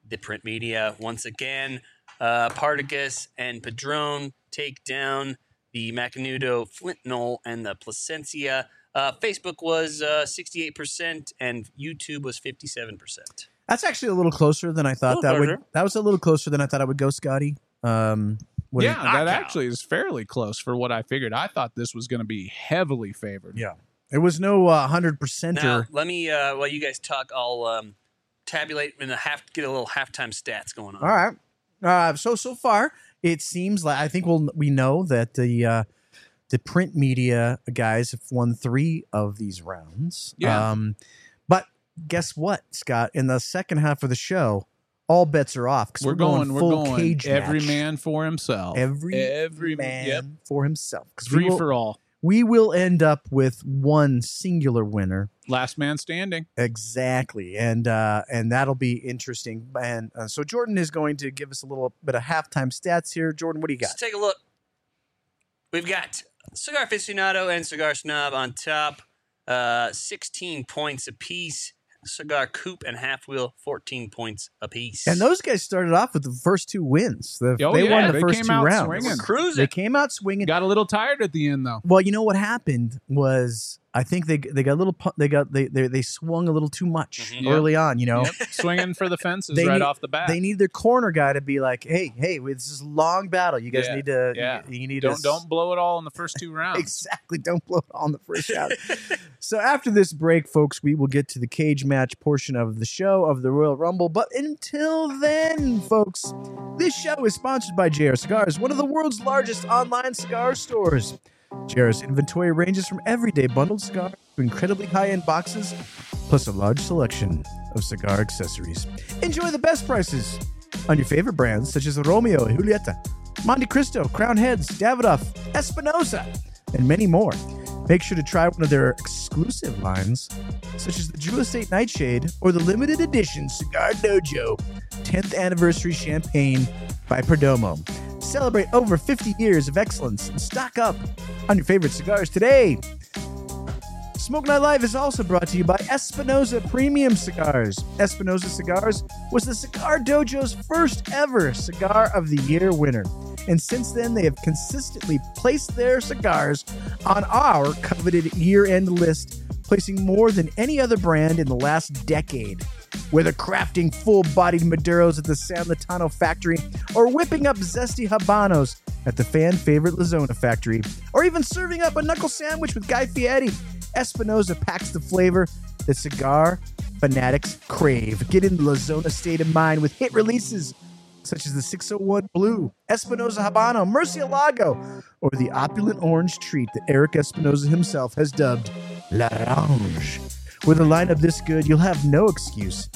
the print media. Once again, uh, Partagas and Padron take down the Macanudo, Flint Knoll, and the Plasencia. Uh, Facebook was uh, 68% and YouTube was 57%. That's actually a little closer than I thought Little that would. That was a little closer than I thought I would go, Scotty. Um, what yeah, did- that knockout. actually is fairly close for what I figured. I thought this was going to be heavily favored. yeah. It was no uh, hundred Now, percenter. let me, uh, while you guys talk, I'll um, tabulate and a half, get a little halftime stats going on. All right. Uh, so so far, it seems like I think we'll we know that the uh, the print media guys have won three of these rounds. Yeah. Um, but guess what, Scott? In the second half of the show, all bets are off because We're, we're, going, we're full going cage every match. man for himself. every every man yep. for himself. 'Cause we Free will- for all. we will end up with one singular winner. Last man standing. Exactly, and uh, and that'll be interesting. And uh, so Jordan is going to give us a little bit of halftime stats here. Jordan, what do you got? Let's take a look. We've got Cigar Aficionado and Cigar Snob on top, uh, 16 points apiece. Cigar Coop and Half Wheel, 14 points apiece. And those guys started off with the first two wins. The, Oh, they yeah, won the they first came two out rounds. swinging. Cruising. They came out swinging. Got a little tired at the end though. Well, you know what happened was I think they they got a little they got they they, they swung a little too much Mhm. early on. You know, Yep, swinging for the fences They right need- off the bat. they need their corner guy to be like, hey, hey, this is a long battle. You guys Yeah, need to yeah. you, you need don't to don't blow it all in the first two rounds. exactly don't blow it on the first round. so after this break, folks, we will get to the cage match portion of the show of the Royal Rumble. But until then, folks, this show is sponsored by JR Cigars, one of the world's largest online cigar stores. JR's inventory ranges from everyday bundled cigars to incredibly high-end boxes, plus a large selection of cigar accessories. Enjoy the best prices on your favorite brands such as Romeo and Julieta, Montecristo, Crown Heads, Davidoff, Espinosa, and many more. Make sure to try one of their exclusive lines, such as the Jewel Estate Nightshade or the limited edition Cigar Dojo 10th Anniversary Champagne by Perdomo. Celebrate over 50 years of excellence and stock up on your favorite cigars today. Smoke Night Live is also brought to you by Espinosa Premium Cigars. Espinosa Cigars was the Cigar Dojo's first ever Cigar of the Year winner. And since then, they have consistently placed their cigars on our coveted year end list, placing more than any other brand in the last decade. Whether crafting full bodied Maduros at the San Lotano factory, or whipping up zesty Habanos at the fan favorite La Zona factory, or even serving up a knuckle sandwich with Guy Fieri, Espinosa packs the flavor that cigar fanatics crave. Get in the La Zona state of mind with hit releases such as the 601 Blue, Espinosa Habano, Murcielago, or the opulent orange treat that Erik Espinosa himself has dubbed L'Orange. With a lineup this good, you'll have no excuse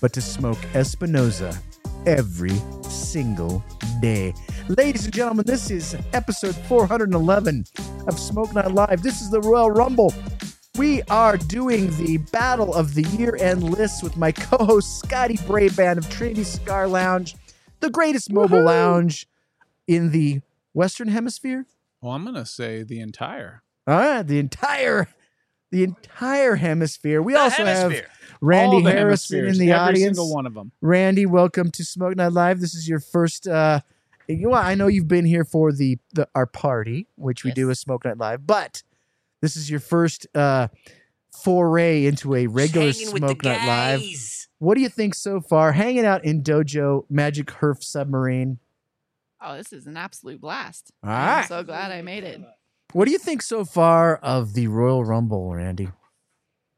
but to smoke Espinosa every single day. Ladies and gentlemen, this is episode 411 of Smoke Night Live. This is the Royal Rumble. We are doing the Battle of the Year End lists with my co host Scotty Braband of Trinity Cigar Lounge, the greatest mobile lounge in the Western Hemisphere. Well, I'm gonna say the entire. All right, the entire. The entire hemisphere. We The also hemisphere. have Randy the Harrison in hemispheres, the every audience. single one of them. Randy, welcome to Smoke Night Live. This is your first. Uh, you know. I know you've been here for the, the our party, which we Yes. do as Smoke Night Live, but this is your first uh, foray into a regular Hanging Smoke Night Live. What do you think so far? Hanging out in Dojo Magic Herf Submarine. Oh, this is an absolute blast. All I'm so glad I made it. What do you think so far of the Royal Rumble, Randy?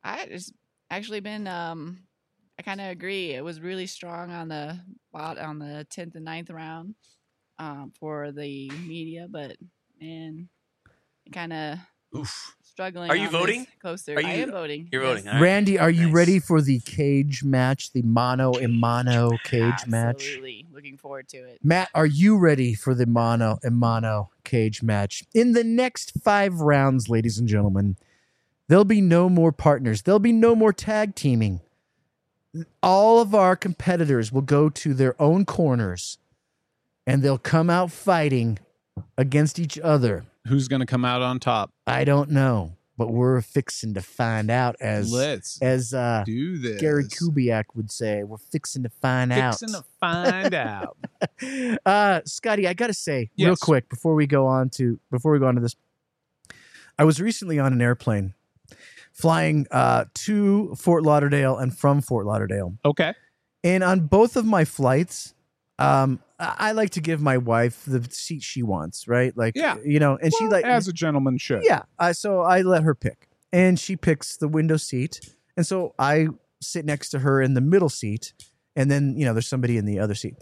I just actually been um I kind of agree. It was really strong on the bot on the 10th and 9th round um for the media, but man, kind of Oof. struggling. Are you voting? Closer. Are I am voting. you're yes. voting, all right. Randy, are you Nice. ready for the cage match, the mono and mono cage match? Absolutely. Looking forward to it. Matt, are you ready for the mono and mono cage match? In the next five rounds, ladies and gentlemen, there'll be no more partners. There'll be no more tag teaming. All of our competitors will go to their own corners and they'll come out fighting against each other. Who's gonna come out on top? I don't know, but we're fixing to find out as Let's as uh, do this. Gary Kubiak would say. We're fixing to find out. Fixing to find out. uh Scotty, I gotta say, real Yes. quick before we go on to before we go on to this. I was recently on an airplane flying uh to Fort Lauderdale and from Fort Lauderdale. Okay. And on both of my flights, um, I I like to give my wife the seat she wants, right? Like Yeah. you know, and she like as a gentleman should. yeah. I so I let her pick, and she picks the window seat, and so I sit next to her in the middle seat, and then you know there's somebody in the other seat.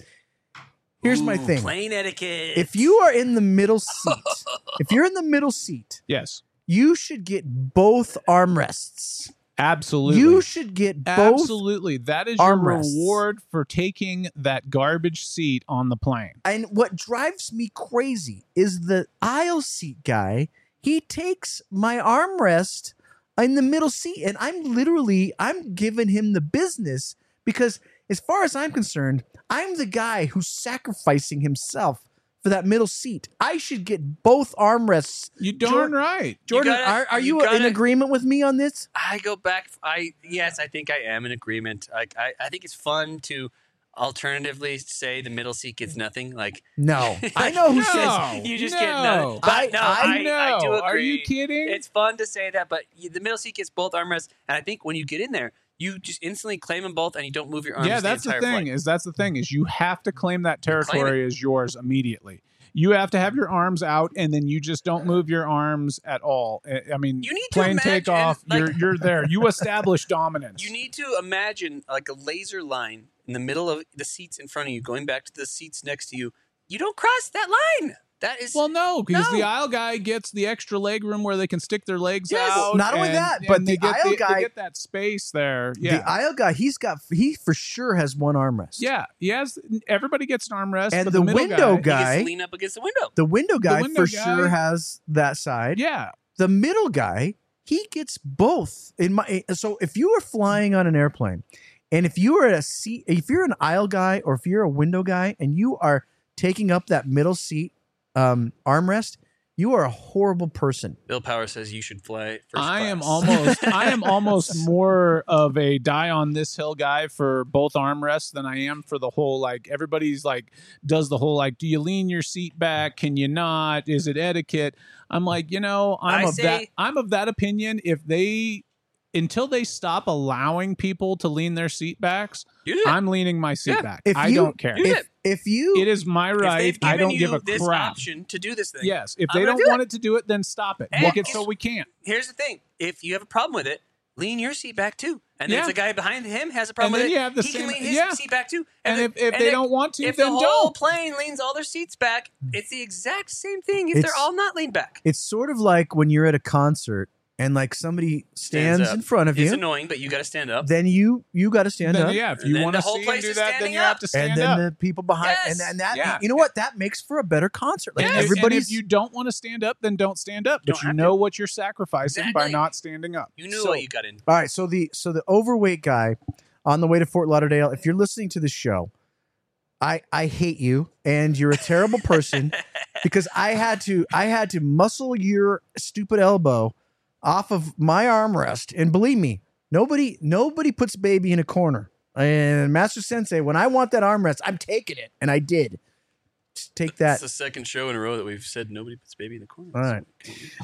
Here's my thing: Plane etiquette. if you are in the middle seat, if you're in the middle seat, Yes. you should get both armrests. Absolutely. You should get both. Absolutely. That is your armrests. reward for taking that garbage seat on the plane. And what drives me crazy is the aisle seat guy he takes my armrest in the middle seat, and I'm literally I'm giving him the business because, as far as I'm concerned, I'm the guy who's sacrificing himself for that middle seat. I should get both armrests. You darn Jordan- right. Jordan, gotta- are, are you you, in gotta- agreement with me on this? I go back. I yes, I think I am in agreement. Like I, I think it's fun to alternatively say the middle seat gets nothing. Like No, I know who No, says. you just no. get nothing. But I- no, I I, I, know. do agree. Are you kidding? It's fun to say that, but the middle seat gets both armrests, and I think when you get in there, you just instantly claim them both, and you don't move your arms. yeah, that's the, entire thing. flight. Is that's the thing is you have to claim that territory as yours immediately. You have to have your arms out, and then you just don't move your arms at all. I- I mean, You need to plane imagine, takeoff. like- you're you're there. You establish dominance. You need to imagine like a laser line in the middle of the seats in front of you, going back to the seats next to you. You don't cross that line. That is Well, no, because No. the aisle guy gets the extra leg room where they can stick their legs Yes. out. Not only and- that, and but they the get aisle they guy- get that space there. Yeah, The aisle guy, he's got he for sure has one armrest. yeah. He has. Everybody gets an armrest, And but the middle window he guy- gets to lean up against the window. The window guy window for guy- sure has that side. Yeah, The middle guy, he gets both. In my eh, so if you are flying on an airplane, and if you are a seat, if you're an aisle guy or if you're a window guy, and you are taking up that middle seat um, armrest, you are a horrible person. Bill Power says you should fly first I am almost I am almost more of a die on this hill guy for both armrests than I am for the whole like everybody's like does the whole like do you lean your seat back? Can you not? Is it etiquette? I'm like you know I'm I of that I'm of that opinion. If they until they stop allowing people to lean their seat backs I'm leaning my seat Yeah. back. If I you- don't care. If it. If you it is my right I don't give a this crap option to do this thing. yes if they don't do want it to do it then stop it And make it so we can't Here's the thing: if you have a problem with it, lean your seat back too. And then Yeah. if the guy behind him has a problem And with it, you have the he same- can lean his yeah. seat back too. and, then- if, if and they don't want to if then the whole don't plane leans all their seats back, it's the exact same thing. If It's- they're all not leaned back, it's sort of like when you're at a concert and like somebody stands up. in front of it's you, It's annoying, but you got to stand up. then you you got to stand then, up. yeah, if And you want to whole see him place do is that, then standing you have up. to stand up. and then up. the people behind Yes. and, and that Yeah. you know what that makes for a better concert like and, if, if you don't want to stand up, then don't stand up. But Don't you have know what you're sacrificing by not standing up. You knew So- what you got in. all right so the so the overweight guy on the way to fort lauderdale if you're listening to the show i i hate you and you're a terrible person because i had to i had to muscle your stupid elbow off of my armrest and believe me nobody nobody puts baby in a corner and master sensei when i want that armrest i'm taking it and i did Just take that It's the second show in a row that we've said nobody puts baby in the corner. All right.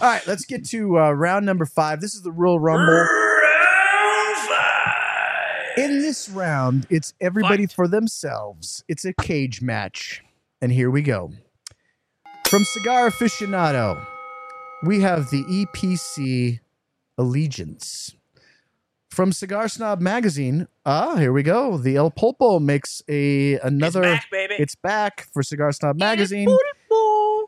All right, let's get to uh, round number five. This is the Royal Rumble. Round five. In this round, it's everybody Fight. for themselves. It's a cage match. And here we go. From Cigar Aficionado, we have the EPC Allegiance. From Cigar Snob Magazine, ah, here we go. The El Pulpo makes a another. it's back, baby. It's back for Cigar Snob Magazine.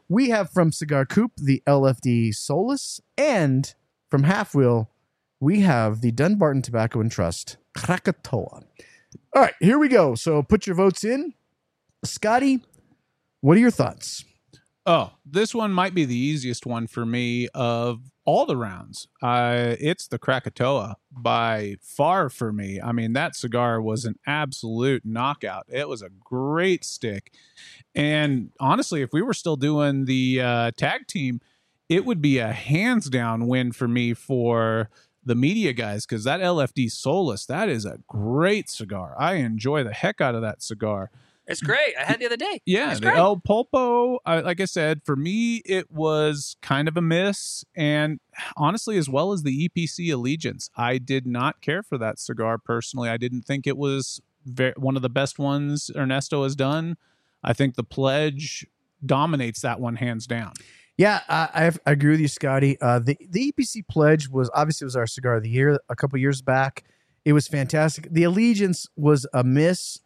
We have from Cigar Coop the LFD Solus, and from Half Wheel, we have the Dunbarton Tobacco and Trust Krakatoa. All right, here we go. So put your votes in. Scotty, what are your thoughts? Oh, this one might be the easiest one for me of all the rounds. Uh, it's the Krakatoa by far for me. I mean, that cigar was an absolute knockout. It was a great stick. And honestly, if we were still doing the uh, tag team, it would be a hands down win for me for the media guys because that LFD Solus, that is a great cigar. I enjoy the heck out of that cigar. It's great. I had the other day. Yeah, It's the great. El Pulpo, I, like I said, for me, it was kind of a miss. And honestly, as well as the EPC Allegiance, I did not care for that cigar personally. I didn't think it was ve- one of the best ones Ernesto has done. I think the Pledge dominates that one hands down. Yeah, I, I I agree with you, Scotty. Uh, the the EPC pledge was obviously was our cigar of the year a couple years back. It was fantastic. The Allegiance was a miss.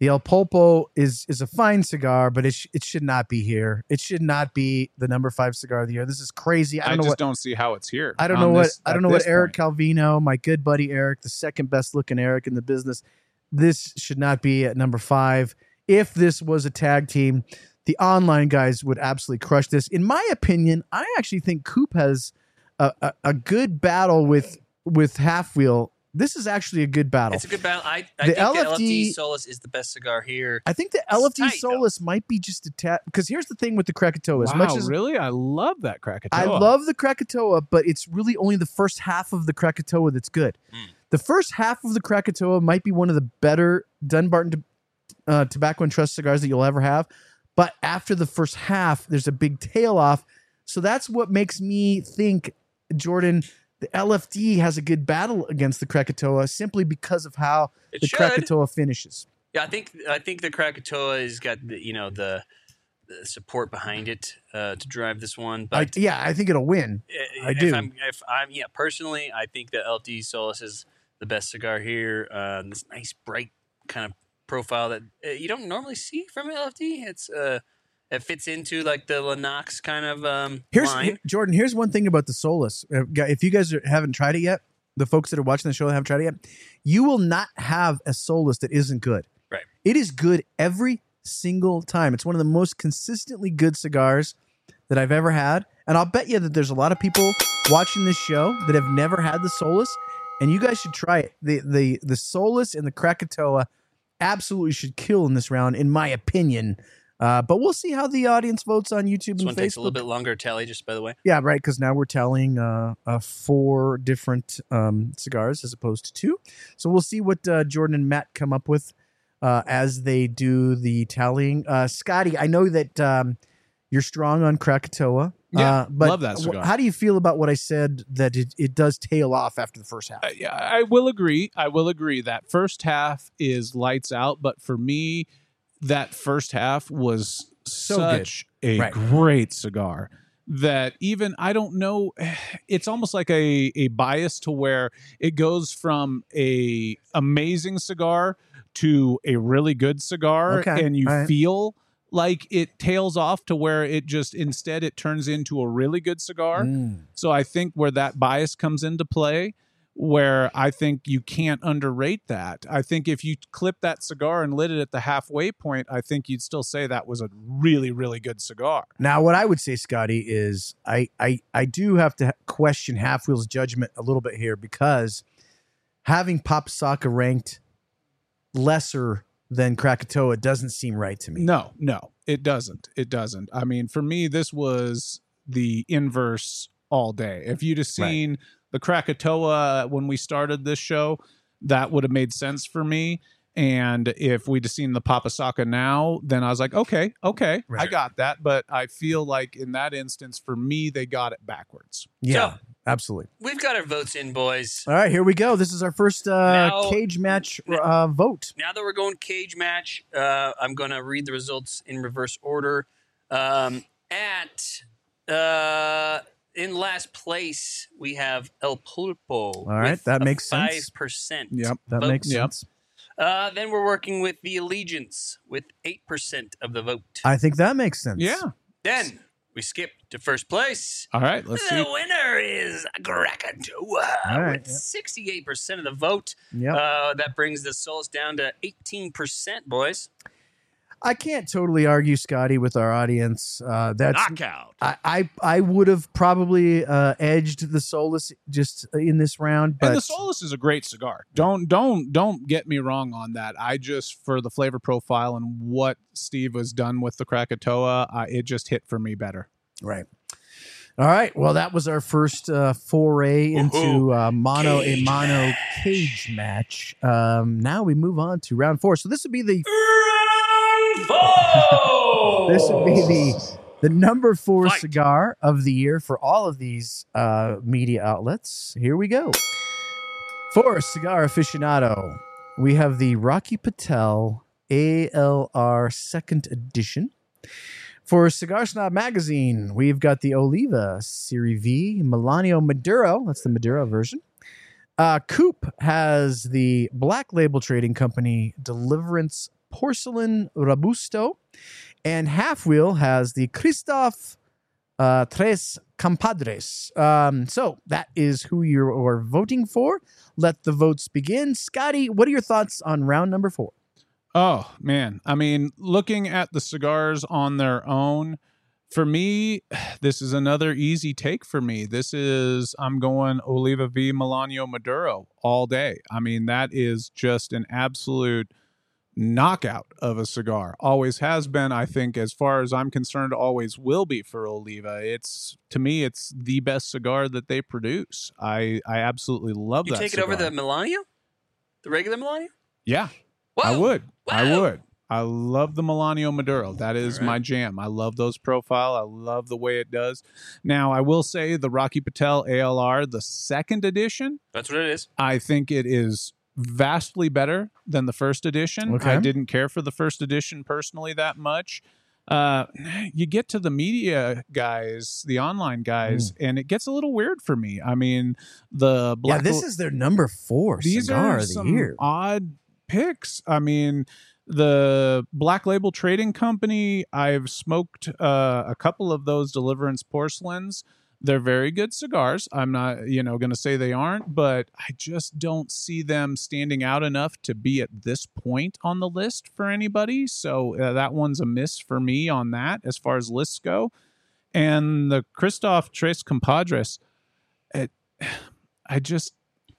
The El Pulpo is is a fine cigar, but it sh- it should not be here. It should not be the number five cigar of the year. This is crazy. I I, don't know just what don't see how it's here. I don't know what this- I don't know what Eric point. Calvino, my good buddy Eric, the second best looking Eric in the business. This should not be at number five. If this was a tag team, the online guys would absolutely crush this. In my opinion, I actually think Coop has a, a, a good battle with with Half Wheel. This is actually a good battle. It's a good battle. I, I The think the LFD LFD Solus is the best cigar here. I think the It's LFD tight, though. Solus might be just a tad because here's the thing with the Krakatoa. As wow, much as really, I love that Krakatoa. I love the Krakatoa, but it's really only the first half of the Krakatoa that's good. Mm. The first half of the Krakatoa might be one of the better Dunbarton uh, Tobacco and Trust cigars that you'll ever have. But after the first half, there's a big tail off. So that's what makes me think, Jordan, the LFD has a good battle against the Krakatoa simply because of how It the should. Krakatoa finishes. Yeah, I think I think the Krakatoa has got the, you know the, the support behind it uh, to drive this one. I, But yeah, I think it'll win. i- I if do. I'm, if I'm yeah, personally, I think the LD Solus is the best cigar here. Uh, this nice bright kind of profile that uh, you don't normally see from LFD. It's it fits into like the Lennox kind of um, Here's line. Jordan. Here's one thing about the Solus. If you guys haven't tried it yet, the folks that are watching the show that haven't tried it yet, you will not have a Solus that isn't good. Right. It is good every single time. It's one of the most consistently good cigars that I've ever had, and I'll bet you that there's a lot of people watching this show that have never had the Solus, and you guys should try it. the the The Solus and the Krakatoa absolutely should kill in this round, in my opinion. Uh, but we'll see how the audience votes on YouTube This and one Facebook. takes a little bit longer to tally, just by the way. Yeah, right. Because now we're telling uh, uh, four different um, cigars as opposed to two. So we'll see what uh, Jordan and Matt come up with uh, as they do the tallying. Uh, Scotty, I know that um, you're strong on Krakatoa. Yeah, uh, but love that wh- cigar. How do you feel about what I said that it, it does tail off after the first half? Uh, yeah, I will agree. I will agree that first half is lights out, but for me, that first half was So good. such a Right. great cigar that even I don't know. It's almost like a a bias to where it goes from a amazing cigar to a really good cigar, Okay, and you right. feel like it tails off to where it just instead it turns into a really good cigar. Mm. So I think where that bias comes into play, where I think you can't underrate that. I think if you clip that cigar and lit it at the halfway point, I think you'd still say that was a really, really good cigar. Now, what I would say, Scotty, is I I I do have to question Half Wheel's judgment a little bit here because having Papasaka ranked lesser than Krakatoa doesn't seem right to me. No, no, it doesn't. It doesn't. I mean, for me, this was the inverse all day. If you'd have seen the Krakatoa when we started this show, that would have made sense for me. And if we'd have seen the Papasaka now, then I was like, okay, okay, I got that. But I feel like in that instance, for me, they got it backwards. Yeah, So- absolutely. We've got our votes in, boys. All right, here we go. This is our first uh, Now- cage match uh, vote. now that we're going cage match, uh, I'm going to read the results in reverse order. Um, at uh, in last place, we have El Pulpo. All right, that makes sense. Five percent. Yep, That makes Yep. sense. Uh, then we're working with the Allegiance with eight percent of the vote. I think that makes sense. Yeah. then we skip to first place. All right, let's the see. winner is Krakatoa All right, with yeah. sixty-eight percent of the vote. Yep. Uh, that brings the Solus down to eighteen percent, boys. I can't totally argue, Scotty, with our audience. Uh, that's Knockout. I, I I would have probably uh, edged the Solus just in this round, but and the Solus is a great cigar. Don't don't don't get me wrong on that. I just for the flavor profile and what Steve has done with the Krakatoa, uh, it just hit for me better. right. All right. Well, that was our first uh, foray into uh, mono a mono match. cage match. Um, now we move on to round four. So this would be the this would be the the number four Fight. cigar of the year for all of these uh, media outlets. Here we go. For cigar aficionado, we have the Rocky Patel ALR second edition. For Cigar Snob magazine, we've got the Oliva Serie V Melanio Maduro. That's the Maduro version. Uh, Coop has the Black Label Trading Company Deliverance Porcelain Robusto. And Half Wheel has the Kristoff uh, Tres Compadres. Um, so that is who you are voting for. Let the votes begin. Scotty, what are your thoughts on round number four? Oh man, I mean, looking at the cigars on their own, for me, this is another easy take for me. This is I'm going Oliva V Melanio Maduro all day. I mean, that is just an absolute knockout of a cigar. Always has been, I think, as far as I'm concerned, always will be for Oliva. It's to me, it's the best cigar that they produce. I I absolutely love You that. take it over the cigar. Melanio, the regular Melanio. yeah. Whoa. I would. I would. I love the Melanio Maduro. That is right. my jam. I love those profile. I love the way it does. Now, I will say the Rocky Patel ALR, the second edition, That's what it is. I think it is vastly better than the first edition. Okay. I didn't care for the first edition personally that much. Uh, you get to the media guys, the online guys, and it gets a little weird for me. I mean, the Hmm. yeah, Black this is their number four these cigar are of the some year. odd picks. I mean, the Black Label Trading Company. I've smoked uh, a couple of those Deliverance porcelains. They're very good cigars. I'm not, you know, going to say they aren't, but I just don't see them standing out enough to be at this point on the list for anybody. So uh, that one's a miss for me on that as far as lists go. And the Kristoff Tres Compadres, it, I just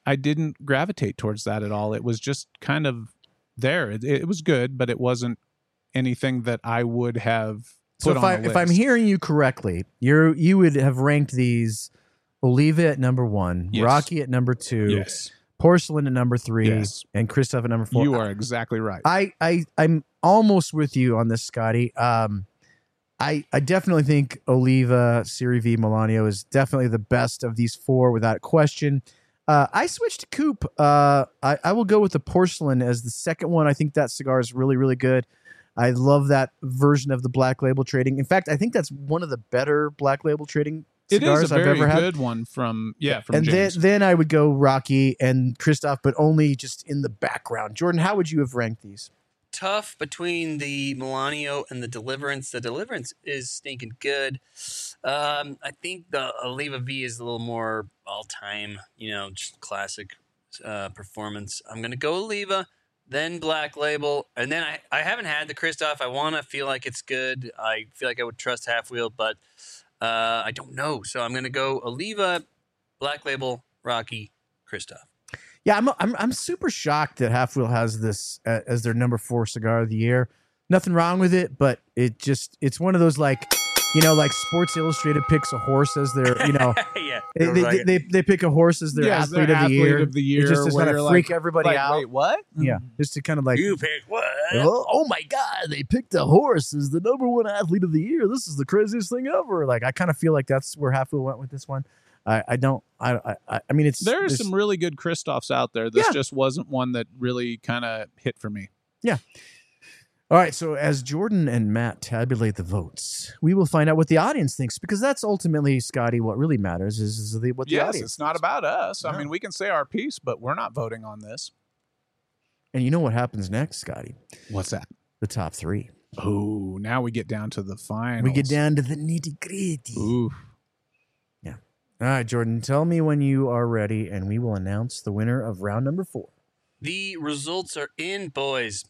I didn't gravitate towards that at all. It was just kind of there. It, it was good, but it wasn't anything that I would have So if I if I'm hearing you correctly, you're you would have ranked these Oliva at number one, Yes. Rocky at number two, yes, Porcelain at number three, Yes. and Kristoff at number four. you are exactly right. I, I I'm almost with you on this, Scotty. Um, I I definitely think Oliva Serie V Melanio is definitely the best of these four without question. Uh, I switched to Coop. Uh, I, I will go with the porcelain as the second one. I think that cigar is really really good. I love that version of the black label trading. In fact, I think that's one of the better black label trading it cigars is a I've very ever had. good one from yeah from and then, James. then I would go Rocky and Kristoff, but only just in the background. Jordan, how would you have ranked these? Tough between the Melanio and the Deliverance. The Deliverance is stinking good. Um, I think the Oliva V is a little more all time, you know, just classic uh, performance. I'm gonna go Oliva, then Black Label, and then I, I haven't had the Kristoff. I want to feel like it's good. I feel like I would trust Half Wheel, but uh, I don't know. So I'm gonna go Oliva, Black Label, Rocky, Kristoff. Yeah, I'm I'm I'm super shocked that Half Wheel has this uh, as their number four cigar of the year. Nothing wrong with it, but it just it's one of those like, you know, like Sports Illustrated picks a horse as their, you know, yeah, they, they, they, they pick a horse as their Yeah, as their athlete, of, the athlete year. of the year, It's just to kind of freak like- everybody like, out. Wait, what? Yeah, just to kind of like, you pick what? oh, oh my god, they picked a horse as the number one athlete of the year. This is the craziest thing ever. Like I kind of feel like that's where Half Wheel went with this one. I, I don't I, I I mean it's There are some really good Kristoffs out there. This Yeah. just wasn't one that really kind of hit for me. All right, so as Jordan and Matt tabulate the votes, we will find out what the audience thinks because that's ultimately, Scotty, what really matters is, is the, what the yes, audience. it's not thinks. about us. I mean, we can say our piece, but we're not voting on this. And you know what happens next, Scotty? What's that? The top three. Oh, now we get down to the final. We get down to the nitty gritty. Ooh. Yeah. All right, Jordan, tell me when you are ready, and we will announce the winner of round number four. The results are in, boys.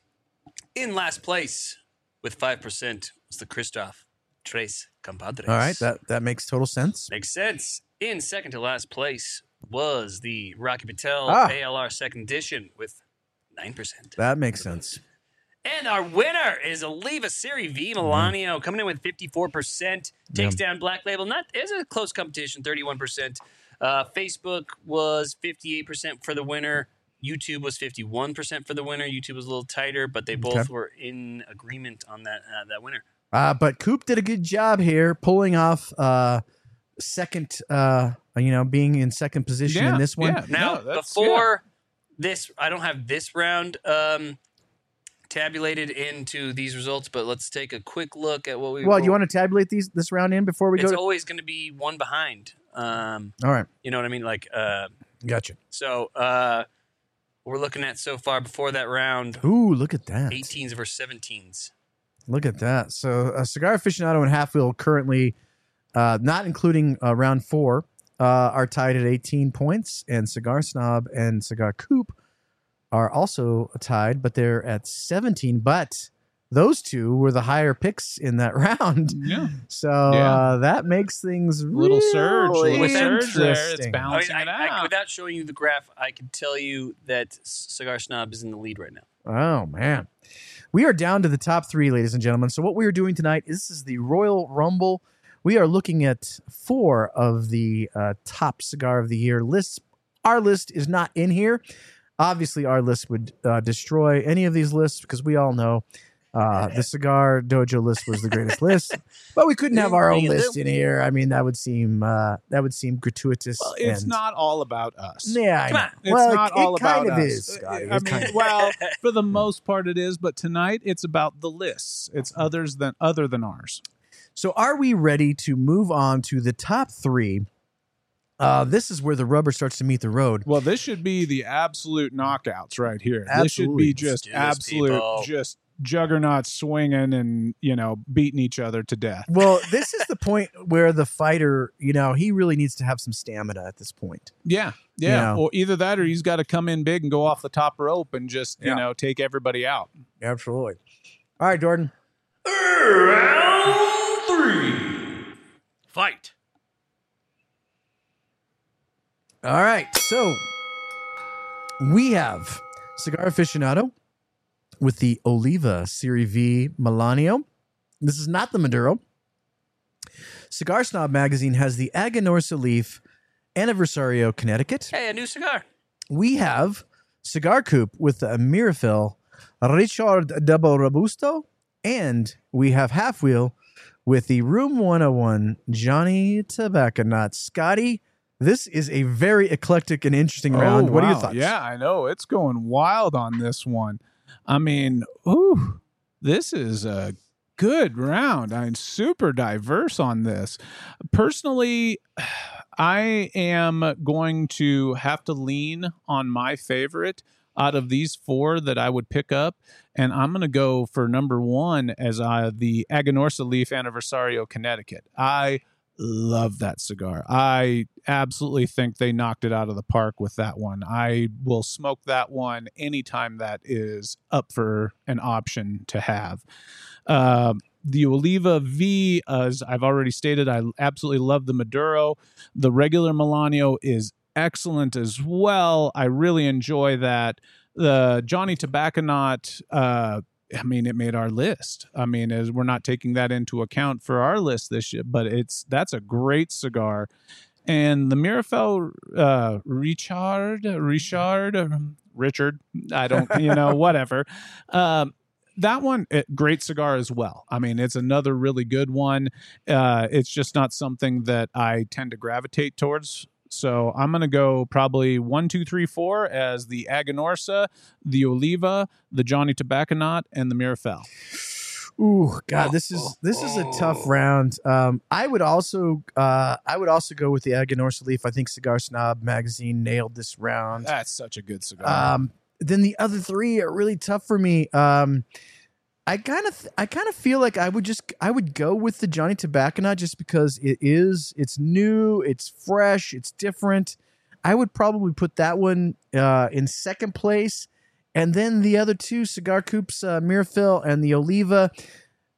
In last place with 5% was the Kristoff Tres Compadres. All right, that that makes total sense. makes sense. In second to last place was the Rocky Patel Ah. ALR second edition with 9%. That makes sense. And our winner is Oliva Serie V Melanio coming in with 54%. Takes down Black Label. Not is a close competition, 31%. Uh, Facebook was 58% for the winner. YouTube was 51% for the winner. YouTube was a little tighter, but they both Okay. were in agreement on that uh, that winner. Uh, but Coop did a good job here, pulling off uh, second. Uh, you know, being in second position in this one. yeah. Now, No, that's- before this, I don't have this round um, tabulated into these results, but let's take a quick look at what we. Well, you want to tabulate these this round in before we It's go? To- always going to be one behind. Um, All right, you know what I mean? Like, uh, gotcha. so uh, we're looking at so far before that round, Ooh, look at that. 18s versus 17s. Look at that. So, uh, Cigar Aficionado and Half Wheel currently, uh, not including uh, round four, uh, are tied at 18 points, and Cigar Snob and Cigar Coop are also tied, but they're at 17. But those two were the higher picks in that round. Yeah. So Yeah. uh, that makes things Little surge, really little surge there. It's interesting. I mean, balancing I, it I, without showing you the graph, I can tell you that Cigar Snob is in the lead right now. Oh man. We are down to the top three, ladies and gentlemen. So what we are doing tonight is this is the Royal Rumble. We are looking at four of the uh, top cigar of the year lists. Our list is not in here. Obviously, our list would uh, destroy any of these lists because we all know uh, the cigar dojo list was the greatest list. But we couldn't have our own list in here. I mean, that would seem uh, that would seem gratuitous. well, it's and- not all about us. Yeah, I Come know. on. It's well, not it, all it about kind of us. is. Scotty. I It mean, kind of- well, for the most part, it is. But tonight, it's about the lists. It's others than other than ours. So, are we ready to move on to the top three? Uh, this is where the rubber starts to meet the road. Well, this should be the absolute knockouts right here. This should be just Let's absolute, people. just juggernauts swinging and you know beating each other to death. Well, this is the point where the fighter, you know, he really needs to have some stamina at this point. Yeah, yeah. Yeah. Or either that, or he's got to come in big and go off the top rope and just you Yeah. know take everybody out. Absolutely. All right, Jordan. Round three. Fight. All right. So we have Cigar Aficionado with the Oliva Serie V Melanio. This is not the Maduro. Cigar Snob magazine has the Aganorsa Leaf Anniversario Connecticut. Hey, a new cigar. We have Cigar Coop with the Mirafel Richard Double Robusto. And we have Half Wheel with the Room 101 Johnny Tobacconaut. Scotty, this is a very eclectic and interesting oh, round. Oh, What are your wow. thoughts? Yeah, I know it's going wild on this one. I mean, ooh, this is a good round. I'm super diverse on this. Personally, I am going to have to lean on my favorite out of these four that I would pick up, and I'm going to go for number one as uh, the Aganorsa Leaf Anniversario Connecticut. I love that cigar. I absolutely think they knocked it out of the park with that one. I will smoke that one anytime that is up for an option to have. Um, the Oliva V, as I've already stated, I absolutely love the Maduro. The regular Milano is excellent as well. I really enjoy that. The Johnny Tobacconaut, uh, I mean, it made our list. I mean, as we're not taking that into account for our list this year, but it's that's a great cigar. And the Mirafel uh, Richard, Richard, um, Richard, I don't, you know, whatever. Um, that one, it, great cigar as well. I mean, it's another really good one. Uh, it's just not something that I tend to gravitate towards. So I'm going to go probably one, two, three, four as the Aganorsa, the Oliva, the Johnny Tobacconaut, and the Mirafel. Ooh, God, this is this is a tough round. Um, I would also uh, I would also go with the Aganorsa Leaf. I think Cigar Snob magazine nailed this round. That's such a good cigar. Um, then the other three are really tough for me. Um, I kind of, I kind of feel like I would just, I would go with the Johnny Tobacconaut just because it is, it's new, it's fresh, it's different. I would probably put that one uh, in second place, and then the other two, Cigar Coops, uh, Mirafel, and the Oliva.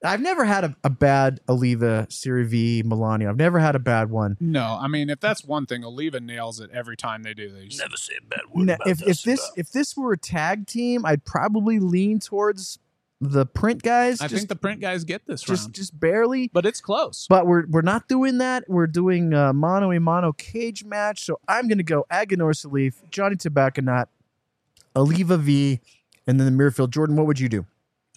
I've never had a, a bad Oliva Serie V Milano. I've never had a bad one. no, I mean, if that's one thing, Oliva nails it every time they do these. Never say a bad word. Now, about if that if this cigar. if this were a tag team, I'd probably lean towards the print guys. I just, think the print guys get this just round, just barely. but it's close. But we're we're not doing that. We're doing a mono a mono cage match. So I'm gonna go Aganorsa Leaf, Johnny Tobacconaut, Oliva V, and then the Mirafel. Jordan, what would you do?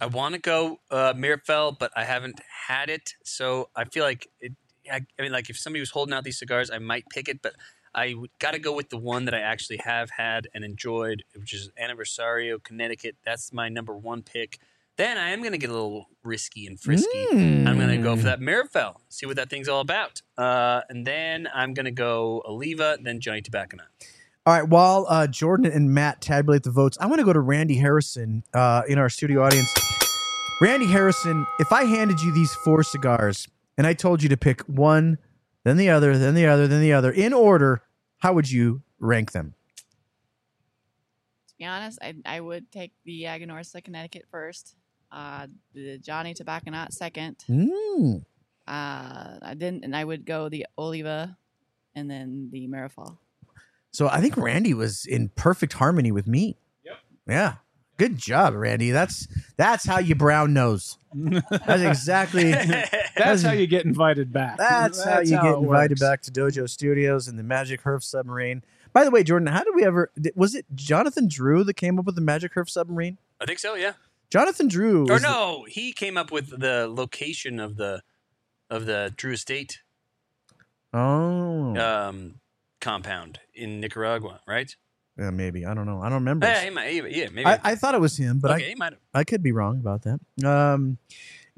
I want to go uh, Mirafel, but I haven't had it, so I feel like it. I, I mean, like if somebody was holding out these cigars, I might pick it, but I got to go with the one that I actually have had and enjoyed, which is Anniversario Connecticut. That's my number one pick. Then I am going to get a little risky and frisky. I'm going to go for that Mirafel, see what that thing's all about, uh, and then I'm going to go Oliva, then Johnny Tobacconaut. All right. While uh, Jordan and Matt tabulate the votes, I want to go to Randy Harrison uh, in our studio audience. Randy Harrison, if I handed you these four cigars and I told you to pick one, then the other, then the other, then the other in order, how would you rank them? To be honest, I I would take the Aganorsa Connecticut first. Uh, the Johnny Tobacconaut second. Mm. Uh, I didn't, and I would go the Oliva, and then the Mirafel. So I think Randy was in perfect harmony with me. Yep. Yeah. Good job, Randy. That's that's how you brown nose. That's exactly That's how you get invited back. that's, how you it get invited works. back to Dojo Studios and the Magic Herf submarine. By the way, Jordan, how did we ever was it Jonathan Drew that came up with the Magic Herf submarine? I think so. Yeah. Jonathan Drew Or was the- no, he came up with the location of the of the Drew Estate Oh. um, compound in Nicaragua, right? yeah, maybe. I don't know. I don't remember. Yeah, he might, yeah, maybe. I, I thought it was him, but I, okay, have. I could be wrong about that. Um,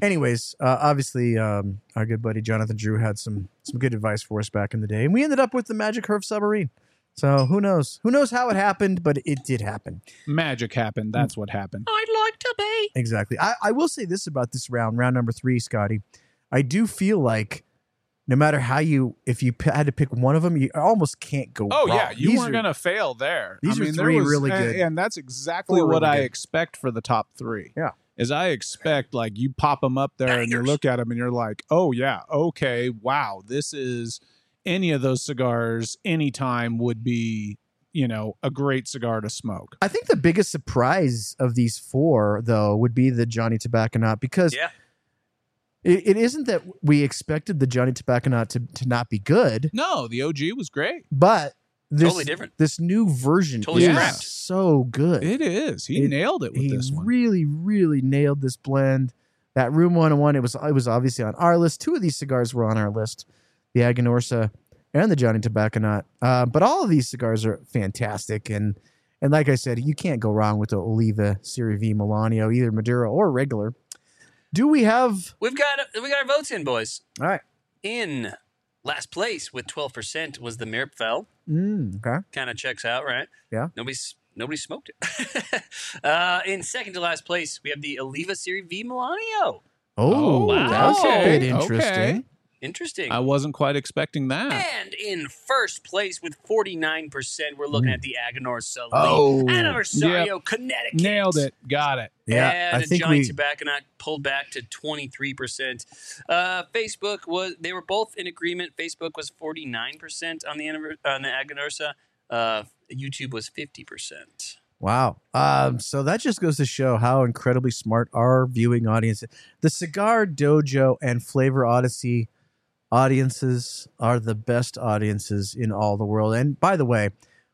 anyways, uh, obviously, um, our good buddy Jonathan Drew had some some good advice for us back in the day, and we ended up with the Magic Herf submarine. So who knows? Who knows how it happened? But it did happen. Magic happened. That's what happened. I'd like to be. Exactly. I, I will say this about this round, round number three, Scotty. I do feel like no matter how you, if you p- had to pick one of them, you almost can't go. Oh wrong. yeah, you These weren't are- gonna fail there. these I are mean, there three was- really good. and that's exactly Four what really I good. expect for the top three. Yeah. is I expect like you pop them up there and you look at them and you're like, oh yeah, okay, wow, this is any of those cigars anytime would be you know a great cigar to smoke. I think the biggest surprise of these four, though, would be the Johnny Tobacconaut because Yeah. it, it isn't that we expected the Johnny Tobacconaut to, to not be good, No, the OG was great. but this, Totally different. this new version Totally is scrapped. so good. It is. He It- nailed it with he this one. really, really nailed this blend. That Room 101, it was it was obviously on our list. Two of these cigars were on our list, the Aganorsa and the Johnny Tobacconaut. Uh, but all of these cigars are fantastic, and and like I said, you can't go wrong with the Oliva Serie V Melanio, either Maduro or regular. Do we have? We've got we got our votes in, boys. All right. In last place with twelve percent was the Mirafel. Mm, okay. Kind of checks out, right? Yeah. Nobody's nobody smoked it. uh, in second to last place, we have the Oliva Serie V Melanio. Oh, wow. that's a bit interesting. okay. Interesting. I wasn't quite expecting that. And in first place with 49%, we're looking at the Aganorsa Leaf. Oh. Anniversario, Connecticut. Nailed it. Got it. Yeah, and I the think Johnny we. Tobacconaut pulled back to 23%. Uh, Facebook was, they were both in agreement. Facebook was 49% on the, anniver- on the Aganorsa. Uh, YouTube was 50%. Wow. Um, so that just goes to show how incredibly smart our viewing audience is. The Cigar Dojo and Flavor Odyssey audiences are the best audiences in all the world. And by the way,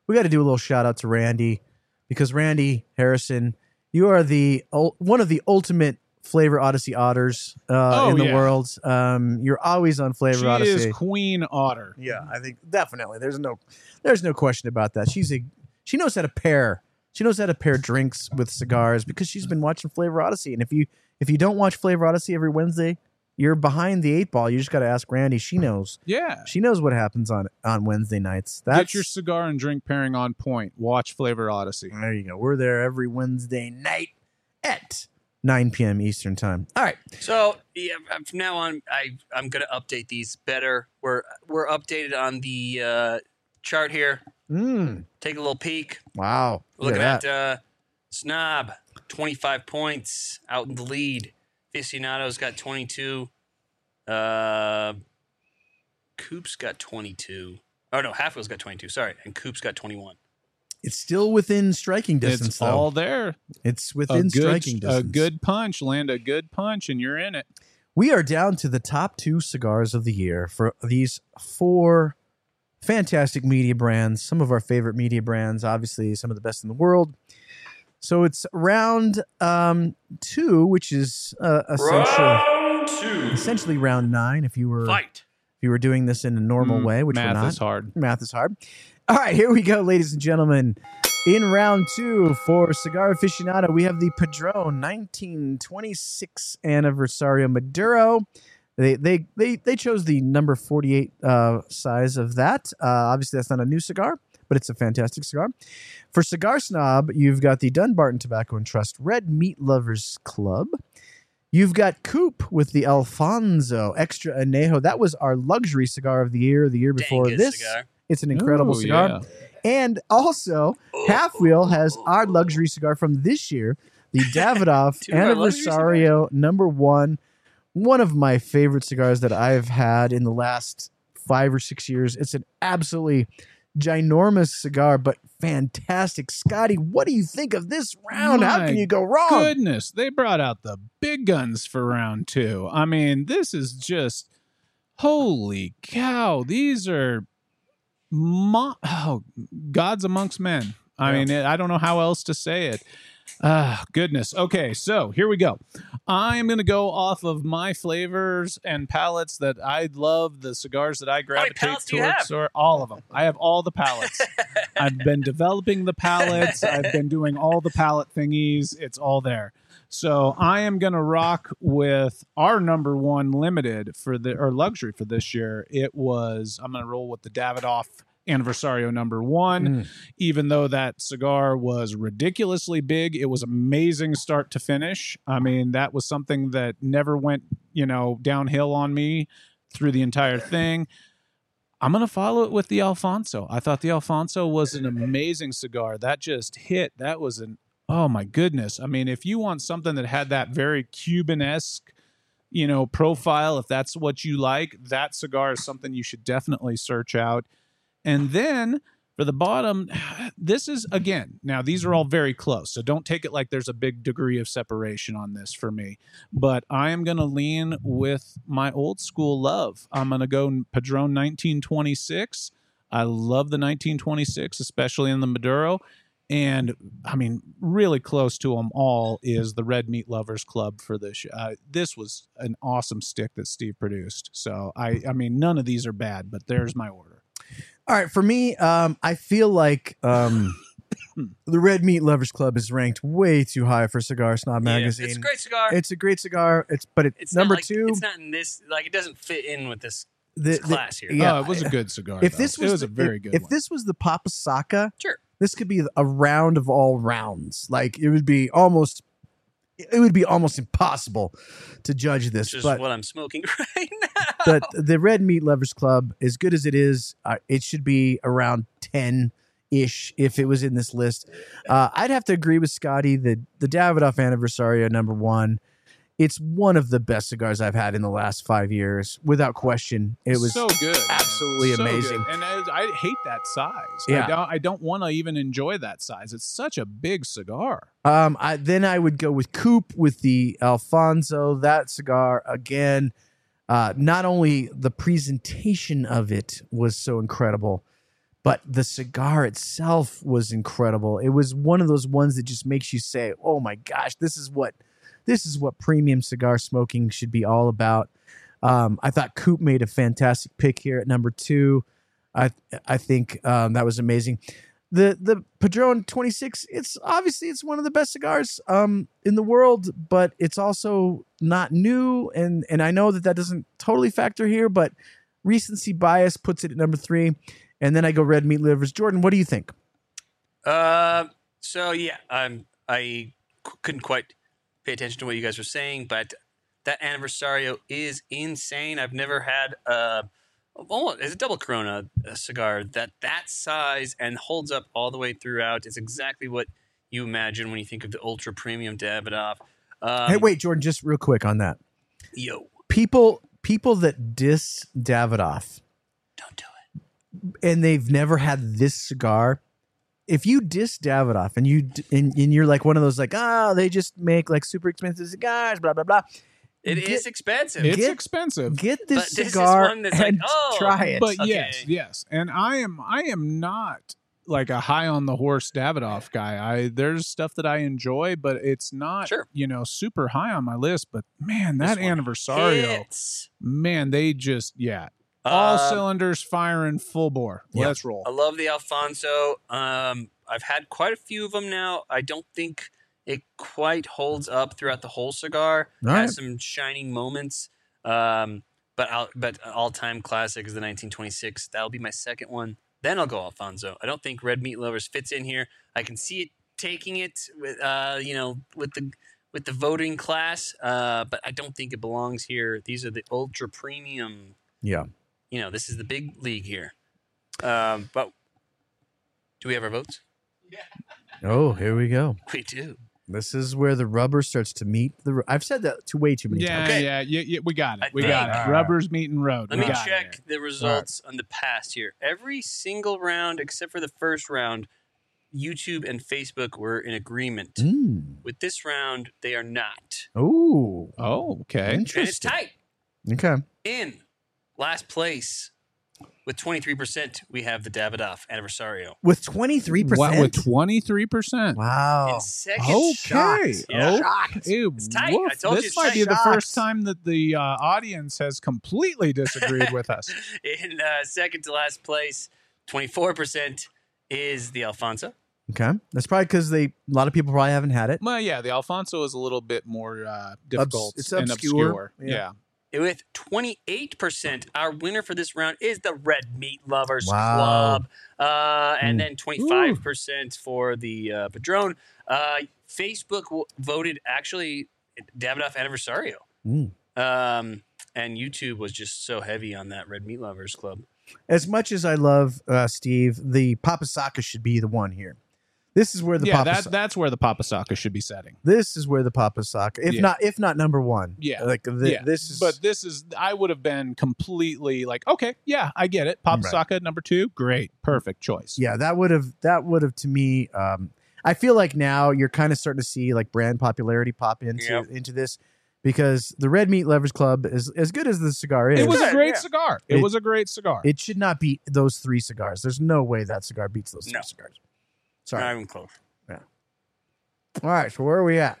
we got to do a little shout out to Randy because Randy Harrison, you are the one of the ultimate Flavor Odyssey otters uh, Oh, in the yeah. world. Um, you're always on Flavor She Odyssey. She is Queen Otter. Yeah, I think definitely. There's no there's no question about that. She's a she knows how to pair. She knows how to pair drinks with cigars because she's been watching Flavor Odyssey. And if you if you don't watch Flavor Odyssey every Wednesday, you're behind the eight ball. You just got to ask Randy. She knows. Yeah. She knows what happens on on Wednesday nights. That's Get your cigar and drink pairing on point. Watch Flavor Odyssey. there. You go. We're there every Wednesday night at 9 p.m. Eastern time. All right. So yeah, from now on, I I'm gonna update these better. We're we're updated on the uh, chart here. Mm, Take a little peek. wow. We're Look looking at at that. uh, Snob, 25 points out in the lead. Aficionado's got 22. Uh, Coop's got 22. Oh, no, Halfwheel's got 22. Sorry. And Coop's got 21. It's still within striking distance, it's though. all there. it's within good, striking distance. a good punch. Land a good punch, and you're in it. We are down to the top two cigars of the year for these four fantastic media brands. Some of our favorite media brands, obviously, some of the best in the world. So it's round um, two, which is uh, essentially Round two. essentially round nine. If you were Fight. if you were doing this in a normal Mm, way, which we're math not. is hard. Math is hard. All right, here we go, ladies and gentlemen. In round two for Cigar Aficionado, we have the Padron 1926 Anniversario Maduro. They they they they chose the number 48 uh, size of that. Uh, obviously, that's not a new cigar, but it's a fantastic cigar. For Cigar Snob, you've got the Dunbarton Tobacco and Trust Red Meat Lovers Club. You've got Coop with the Alfonso Extra Anejo. That was our luxury cigar of the year, the year before good this. cigar. It's an incredible Ooh, cigar. yeah. And also, oh, Half Wheel has oh, our oh. luxury cigar from this year, the Davidoff Two of our luxury Anniversario number one. One of my favorite cigars that I've had in the last five or six years. It's an absolutely ginormous cigar, but fantastic. Scotty, what do you think of this round? How can you go wrong? Goodness, they brought out the big guns for round two. I mean, this is just holy cow. These are mo- oh, gods amongst men. I Yeah. mean, I don't know how else to say it. Ah, goodness. Okay, so here we go. I'm going to go off of my flavors and palettes that I love, the cigars that I gravitate palettes do you towards, or all of them. I have all the palettes. I've been developing the palettes. I've been doing all the palette thingies. It's all there. So I am going to rock with our number one limited for the or luxury for this year. It was I'm going to roll with the Davidoff Anniversario number one. Mm. Even though that cigar was ridiculously big, it was amazing start to finish. I mean, that was something that never went you know downhill on me through the entire thing. I'm going to follow it with the Alfonso. I thought the Alfonso was an amazing cigar. That just hit. That was an, oh my goodness. I mean, if you want something that had that very Cuban esque, you know, profile, if that's what you like, that cigar is something you should definitely search out. And then for the bottom, this is again, now these are all very close. So don't take it like there's a big degree of separation on this for me. But I am going to lean with my old school love. I'm going to go Padron 1926. I love the 1926, especially in the Maduro. And I mean, really close to them all is the Red Meat Lovers Club for this. Uh, this was an awesome stick that Steve produced. So I, I mean, none of these are bad, but there's my order. All right, for me, um, I feel like um, the Red Meat Lovers Club is ranked way too high for Cigar Snob Yeah, magazine. it's a great cigar. It's a great cigar. It's but it's, It's number like, two. It's not in this. Like it doesn't fit in with this the, the- class here. yeah, oh, it was a good cigar. if though. This was, it was the- a very good if one. this was the Papa Saka, Sure. this could be a round of all rounds. Like it would be almost, it would be almost impossible to judge this. Which is but what I'm smoking right now. but the Red Meat Lovers Club, as good as it is, uh, it should be around ten ish if it was in this list. Uh, I'd have to agree with Scotty that the Davidoff Anniversario number one. It's one of the best cigars I've had in the last five years, without question. It was so good, absolutely So amazing. good. and I, I hate that size. Yeah. I don't, I don't want to even enjoy that size. It's such a big cigar. Um, I, then I would go with Coop with the Alfonso. That cigar again. Uh, not only the presentation of it was so incredible, but the cigar itself was incredible. It was one of those ones that just makes you say, "Oh my gosh, this is what this is what premium cigar smoking should be all about." Um, I thought Coop made a fantastic pick here at number two. I I think um, that was amazing the the Padron 26 it's obviously it's one of the best cigars um in the world but it's also not new and and I know that that doesn't totally factor here but recency bias puts it at number 3 and then I go red meat livers Jordan what do you think Uh, so yeah, um, I couldn't quite pay attention to what you guys were saying, but that Anniversario is insane. I've never had a oh, it's a double Corona cigar that that size and holds up all the way throughout. It's exactly what you imagine when you think of the ultra premium Davidoff. Um, hey wait Jordan just real quick on that yo, people people that diss Davidoff don't do it. and they've never had this cigar. If you diss Davidoff and you and, and you're like one of those like ah they just make like super expensive cigars blah blah blah It is Get- expensive. It's Get- expensive. get this But this is cigar one that's like, and oh, try it. but Okay. yes, yes, and I am I am not like a high on the horse Davidoff guy. I there's stuff that I enjoy, but it's not Sure. you know super high on my list. But man, that one Anniversario, hits. man, they just yeah, all Um, cylinders firing full bore. Yeah. Let's roll. I love the Alfonso. Um, I've had quite a few of them now. I don't think it quite holds up throughout the whole cigar. All Has some shining moments. Um, but I'll, but all time classic is the 1926. That'll be my second one. Then I'll go Alfonso. I don't think Red Meat Lovers fits in here. I can see it taking it with uh, you know with the with the voting class, uh, but I don't think it belongs here. These are the ultra premium Yeah. You know, this is the big league here. Um, but Do we have our votes? Oh, here we go. We do. This is where the rubber starts to meet the. ro- I've said that to way too many Yeah, times. Okay. yeah, yeah, yeah, we got it. I We think- got it. Alright. Rubber's meeting road. Let we me got it. check the results on the past here. Every single round except for the first round, YouTube and Facebook were in agreement. Mm. With this round, they are not. Ooh, Oh, okay. And it's interesting. tight. Okay. In last place with 23%, we have the Davidoff Anniversario. With 23%? What, percent. with twenty three percent. Wow. In second, Okay. Shocked. Yeah. Okay. It's tight. I Woof. told you this might tight. be the Shocked. first time that the uh, audience has completely disagreed with us. in uh, second to last place, 24% is the Alfonso. Okay. That's probably because they a lot of people probably haven't had it. Well, yeah, the Alfonso is a little bit more uh, difficult it's and obscure. obscure. Yeah. Yeah. With 28%, our winner for this round is the Red Meat Lovers Wow. Club. Uh, and Mm. then 25% for the uh, Padron. Uh, Facebook w- voted actually Davidoff Anniversario. Mm. Um, and YouTube was just so heavy on that Red Meat Lovers Club. As much as I love uh, Steve, the Papasaka should be the one here. This is where the yeah, Papasaka. that, that's where the Papa Papasaka should be setting. this is where the Papa Papasaka, if Yeah. not if not number one. Yeah. Like the, yeah. this is. but this is I would have been completely like, okay, yeah, I get it. papa Papasaka number two, great, perfect choice. yeah, that would have that would have to me. Um, I feel like now you're kind of starting to see like brand popularity pop into Yep. into this because the Red Meat Lovers Club is as good as the cigar is. It was a great yeah. cigar. It, It- was a great cigar. It should not beat those three cigars. There's no way that cigar beats those three No. cigars. Sorry. Not even close. Yeah. All right, so where are we at?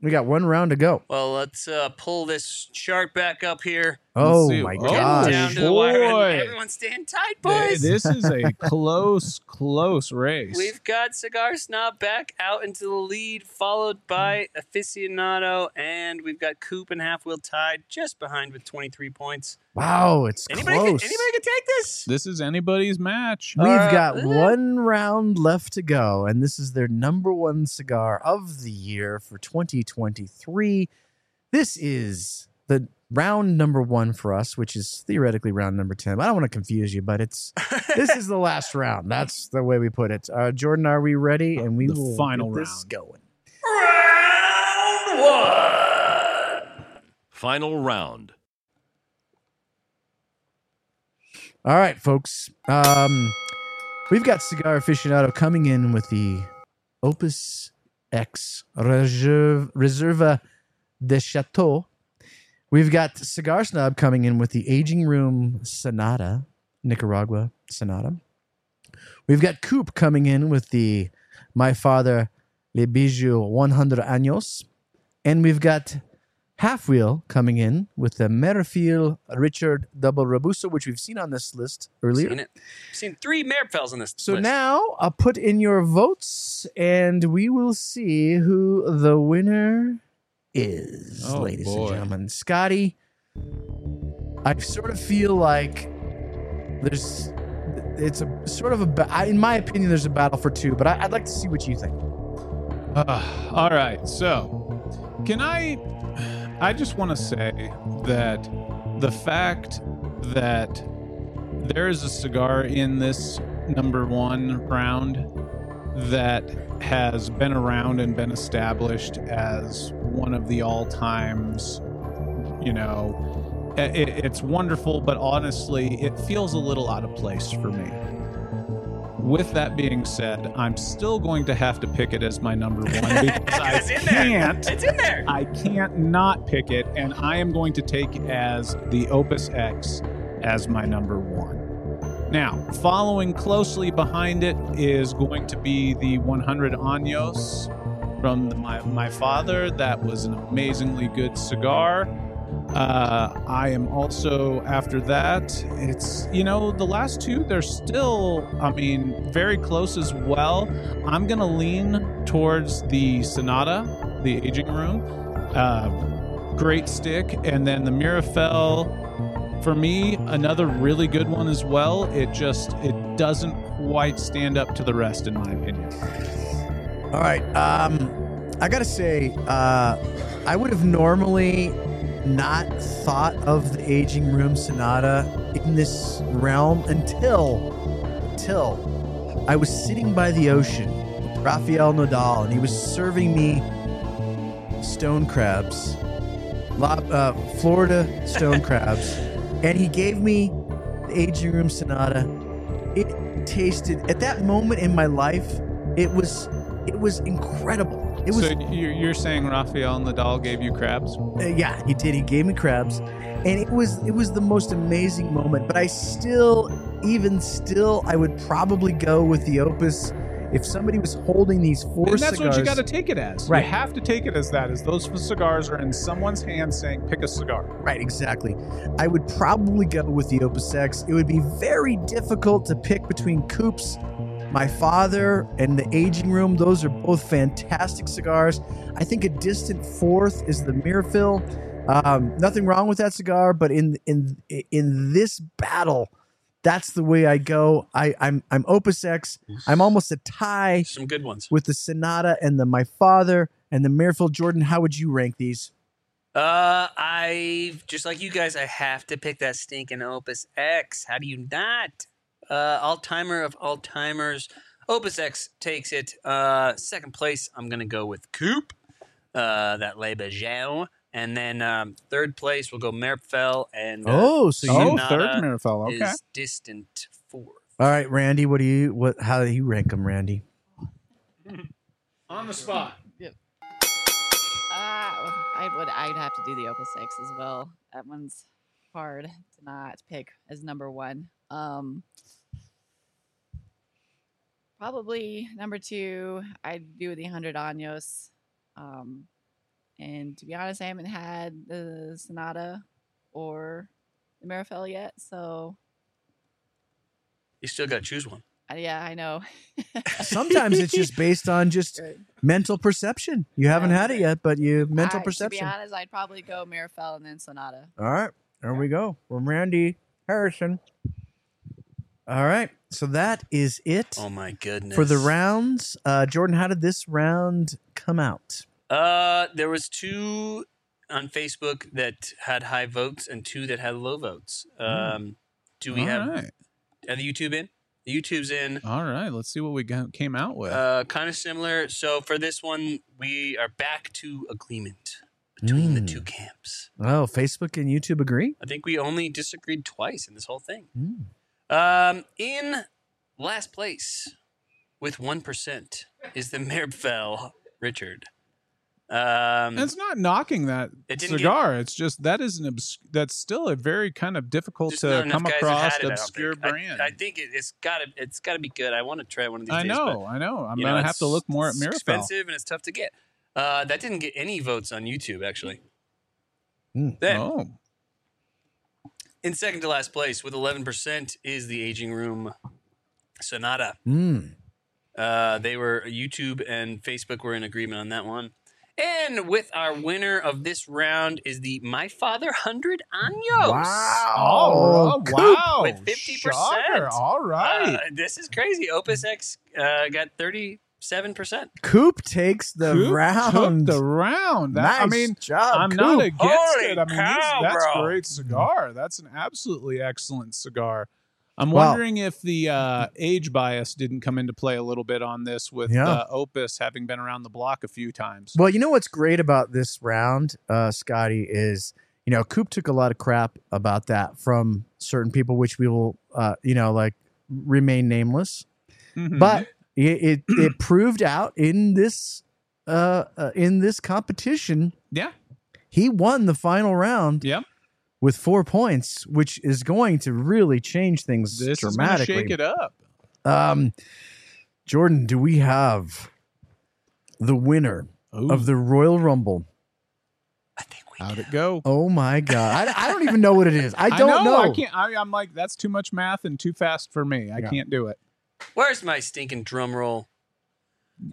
We got one round to go. Well, let's uh, pull this chart back up here. Oh my Oh, Getting gosh! down to the wire. boy. and Everyone's staying tight, Th- boys. this is a close, close race. We've got Cigar Snob back out into the lead, followed by Aficionado, and we've got Coop and Half Wheel tied just behind with 23 points. Wow, it's Anybody, close. can, anybody can take this? this is anybody's match. We've Uh, got eh. one round left to go, and this is their number one cigar of the year for 2023. This is the round number one for us, which is theoretically round number 10. I don't want to confuse you, but it's this is the last round. That's the way we put it. Uh, Jordan, are we ready? And we The will final get this round. going. Round one. Final round. All right, folks. Um, we've got Cigar Aficionado coming in with the Opus X Reserve, Reserva de Chateau. We've got Cigar Snob coming in with the Aging Room Sonata, Nicaragua Sonata. We've got Coop coming in with the My Father Le Bijou 100 Años. And we've got Half Wheel coming in with the Mirafel Richard Double Robusto, which we've seen on this list earlier. Seen it. Seen three Mirafels on this list. So list. now I'll put in your votes and we will see who the winner is, Oh, ladies and gentlemen. Scotty, I sort of feel like there's it's a sort of a in my opinion there's a battle for two, but I, I'd like to see what you think. Uh, all right. So, can I? I just want to say that the fact that there is a cigar in this number one round that has been around and been established as one of the all times, you know, i- i it's wonderful, but honestly, it feels a little out of place for me. With that being said, I'm still going to have to pick it as my number one because I it's in there. can't. It's in there. I can't not pick it, and I am going to take as the Opus X as my number one. Now, following closely behind it is going to be the 100 Años from my, my father. That was an amazingly good cigar. Uh, I am also after that. It's you know the last two. They're still, I mean, very close as well. I'm gonna lean towards the Sonata, the Aging Room. Uh, great stick, and then the Mirafel. For me, another really good one as well. It just it doesn't quite stand up to the rest, in my opinion. All right. Um, I gotta say, uh, I would have normally not thought of the aging room sonata in this realm until until I was sitting by the ocean with Rafael Nadal, and he was serving me stone crabs, lob, uh, Florida stone crabs, and he gave me the aging room sonata. It tasted at that moment in my life. It was it was incredible. It was so you're, saying Rafael Nadal gave you crabs? uh, yeah, he did. He gave me crabs, and it was it was the most amazing moment. But I still, even still, I would probably go with the Opus if somebody was holding these four and that's cigars. what you got to take it as. Right. You have to take it as that. As those cigars are in someone's hand saying, "Pick a cigar." Right, exactly. I would probably go with the Opus X. It would be very difficult to pick between Coops, my father, and the Aging Room. Those are both fantastic cigars. I think a distant fourth is the Mirafel. Um, nothing wrong with that cigar, but in in in this battle, that's the way I go. I, I'm I'm Opus X. I'm almost a tie Some good ones. with the Sonata and the My Father and the Mirafel. Jordan, how would you rank these? Uh, I just like you guys. I have to pick that stinking Opus X. How do you not? Uh, all timer of all timers. Opus X takes it. Uh, second place. I'm gonna go with Coop. Uh, that Le Bijou. And then um, third place, we'll go Mirafel. And uh, Oh, so you Sonata third Mirafel. Okay. is distant fourth. All right, Randy, what do you what how do you rank them, Randy? On the spot. Ah, I would. I'd have to do the Opus X as well. That one's hard to not pick as number one. Um, probably number two. I'd do the Hundred Años. Um, and to be honest, I haven't had the Sonata or the Mirafel yet. So You still got to choose one. uh, yeah, I know. Sometimes it's just based on just Right. mental perception. You haven't Yeah. had it yet, but you mental I- perception. To be honest, I'd probably go Mirafel and then Sonata. All right, there we go. From Randy Harrison. All right, so that is it Oh my goodness. for the rounds. Uh, Jordan, how did this round come out? Uh, there was two on Facebook that had high votes and two that had low votes. Um, do we All have right. are the YouTube in? The YouTube's in. All right. Let's see what we got, came out with. Uh, kind of similar. So for this one, we are back to agreement between the Mm. two camps. Oh, Facebook and YouTube agree. I think we only disagreed twice in this whole thing. Mm. Um, in last place with one percent is the Mirafel Richard. Um, And it's not knocking that It didn't cigar. it's just that is an obs- that's still a very kind of difficult to come across it, obscure. I- brand. I, think it, it's got to it's got to be good. I want to try one of these I days. know, I know. I'm gonna have to look more at it's Mirafel. expensive and it's tough to get. Uh, that didn't get any votes on YouTube actually. Mm. Then Oh, in second to last place with 11% is the Aging Room Sonata. Mm. Uh, they were YouTube and Facebook were in agreement on that one. And with our winner of this round is the My Father Hundred Años. Wow. oh, Coop. wow! with 50%. Shocker. All right. Uh, this is crazy. Opus X uh, got 37%. Coop takes the Coop round. Took the round. That, nice I mean, job, I'm Coop. not against Holy it. I mean, cow, these- that's bro. great cigar. That's an absolutely excellent cigar. I'm Wow. wondering if the uh, age bias didn't come into play a little bit on this with Yeah. uh, Opus having been around the block a few times. Well, you know what's great about this round, uh, Scotty, is you know Coop took a lot of crap about that from certain people, which we will, uh, you know, like remain nameless. Mhm. But it, it it proved out in this uh, uh in this competition. yeah, He won the final round Yep. with four points, which is going to really change things this is dramatically. shake it up. Um, Jordan, do we have the winner of the Royal Rumble? I think we How'd do. it go? Oh my god! I, I don't even know what it is. I don't know. I can't. I, I'm like, that's too much math and too fast for me. I Yeah. can't do it. Where's my stinking drum roll?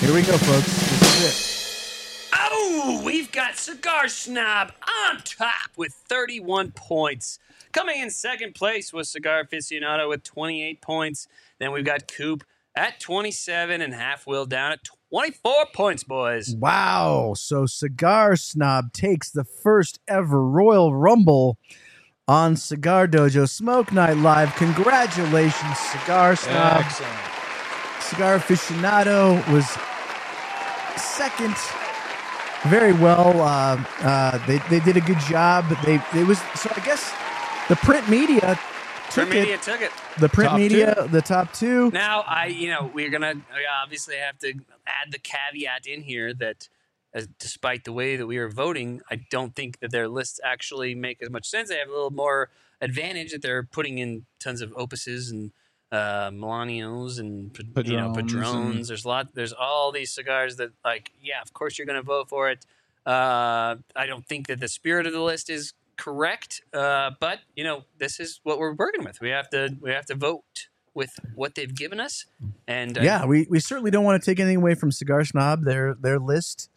Here we go, folks. This is Oh, we've got Cigar Snob on top with 31 points. Coming in second place was Cigar Aficionado with 28 points. Then we've got Coop at 27 and Half Wheel down at 24 points, boys. Wow! So Cigar Snob takes the first ever Royal Rumble on Cigar Dojo Smoke Night Live. Congratulations, Cigar Snob. Excellent. Cigar Aficionado was second. Very well. Uh, uh, they, they did a good job. They it was so I guess the print media took Print media took it. The print Top media, the top two. Now, I, you know, we're gonna we obviously have to add the caveat in here that, as, despite the way that we are voting, I don't think that their lists actually make as much sense. They have a little more advantage that they're putting in tons of opuses and uh, Melanios and pa- you know Padrones Padrones. and- There's a lot. There's all these cigars that, like, yeah, of course you're gonna vote for it. Uh, I don't think that the spirit of the list is correct, uh, but you know this is what we're working with. We have to we have to vote with what they've given us, and uh, yeah, we, we certainly don't want to take anything away from Cigar Snob. Their their list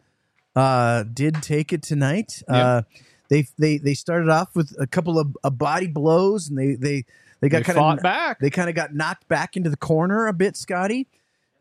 uh, did take it tonight. Uh, they they they started off with a couple of uh, body blows, and they they they got kind of back. they kind of got knocked back into the corner a bit, Scotty.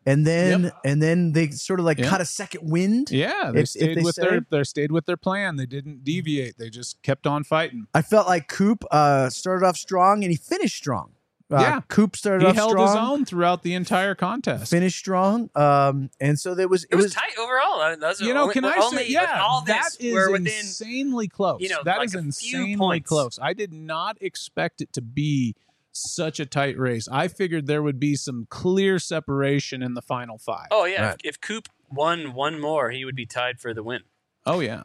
And then and then they sort of like Yeah. caught a second wind. Yeah, they If- if stayed they with say- their they stayed with their plan. They didn't deviate. They just kept on fighting. I felt like Coop uh, started off strong and he finished strong. Uh, Yeah. Coop started off. He off held strong, his own throughout the entire contest. finished strong, um, and so there was it was, tight overall. Uh, Those are you know, only, can I only, say, yeah, all that this, is we're within. insanely close. you know, that like is insanely close. I did not expect it to be such a tight race. I figured there would be some clear separation in the final five. Oh yeah, Right. if, if Coop won one more, he would be tied for the win. Oh, yeah.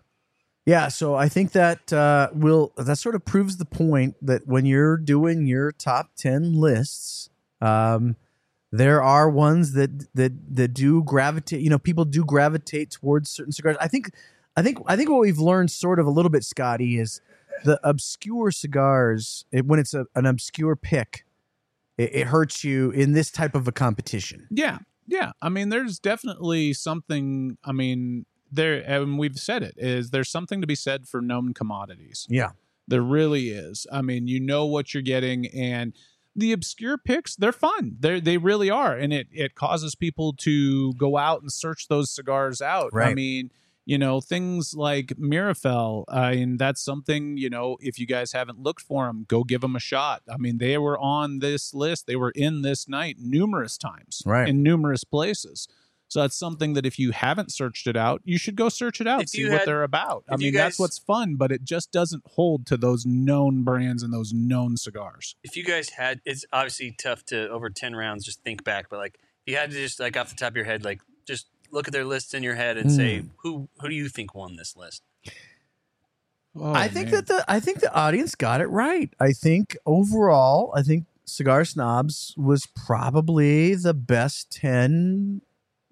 Yeah, so I think that uh, will that sort of proves the point that when you're doing your top ten lists, um, there are ones that that that do gravitate. You know, people do gravitate towards certain cigars. I think, I think, I think what we've learned sort of a little bit, Scotty, is the obscure cigars. It, when it's a, an obscure pick, it, it hurts you in this type of a competition. Yeah, yeah. I mean, there's definitely something. I mean, there, and we've said it is there's something to be said for known commodities. Yeah. There really is. I mean, you know what you're getting, and the obscure picks, they're fun. They they really are, and it it causes people to go out and search those cigars out. I mean. You know things like Mirafel, uh, and that's something you know. If you guys haven't looked for them, go give them a shot. I mean, they were on this list. They were in this night numerous times, Right. in numerous places. So that's something that if you haven't searched it out, you should go search it out, If see you what had- they're about. I if you mean, that's what's fun, but it just doesn't hold to those known brands and those known cigars. If you guys had, it's obviously tough to over ten rounds just think back, but like if you had to just like off the top of your head, like just look at their lists in your head and say Hmm. who who do you think won this list? Oh, I think that the I think the audience got it right. I think overall, I think Cigar Snobs was probably the best ten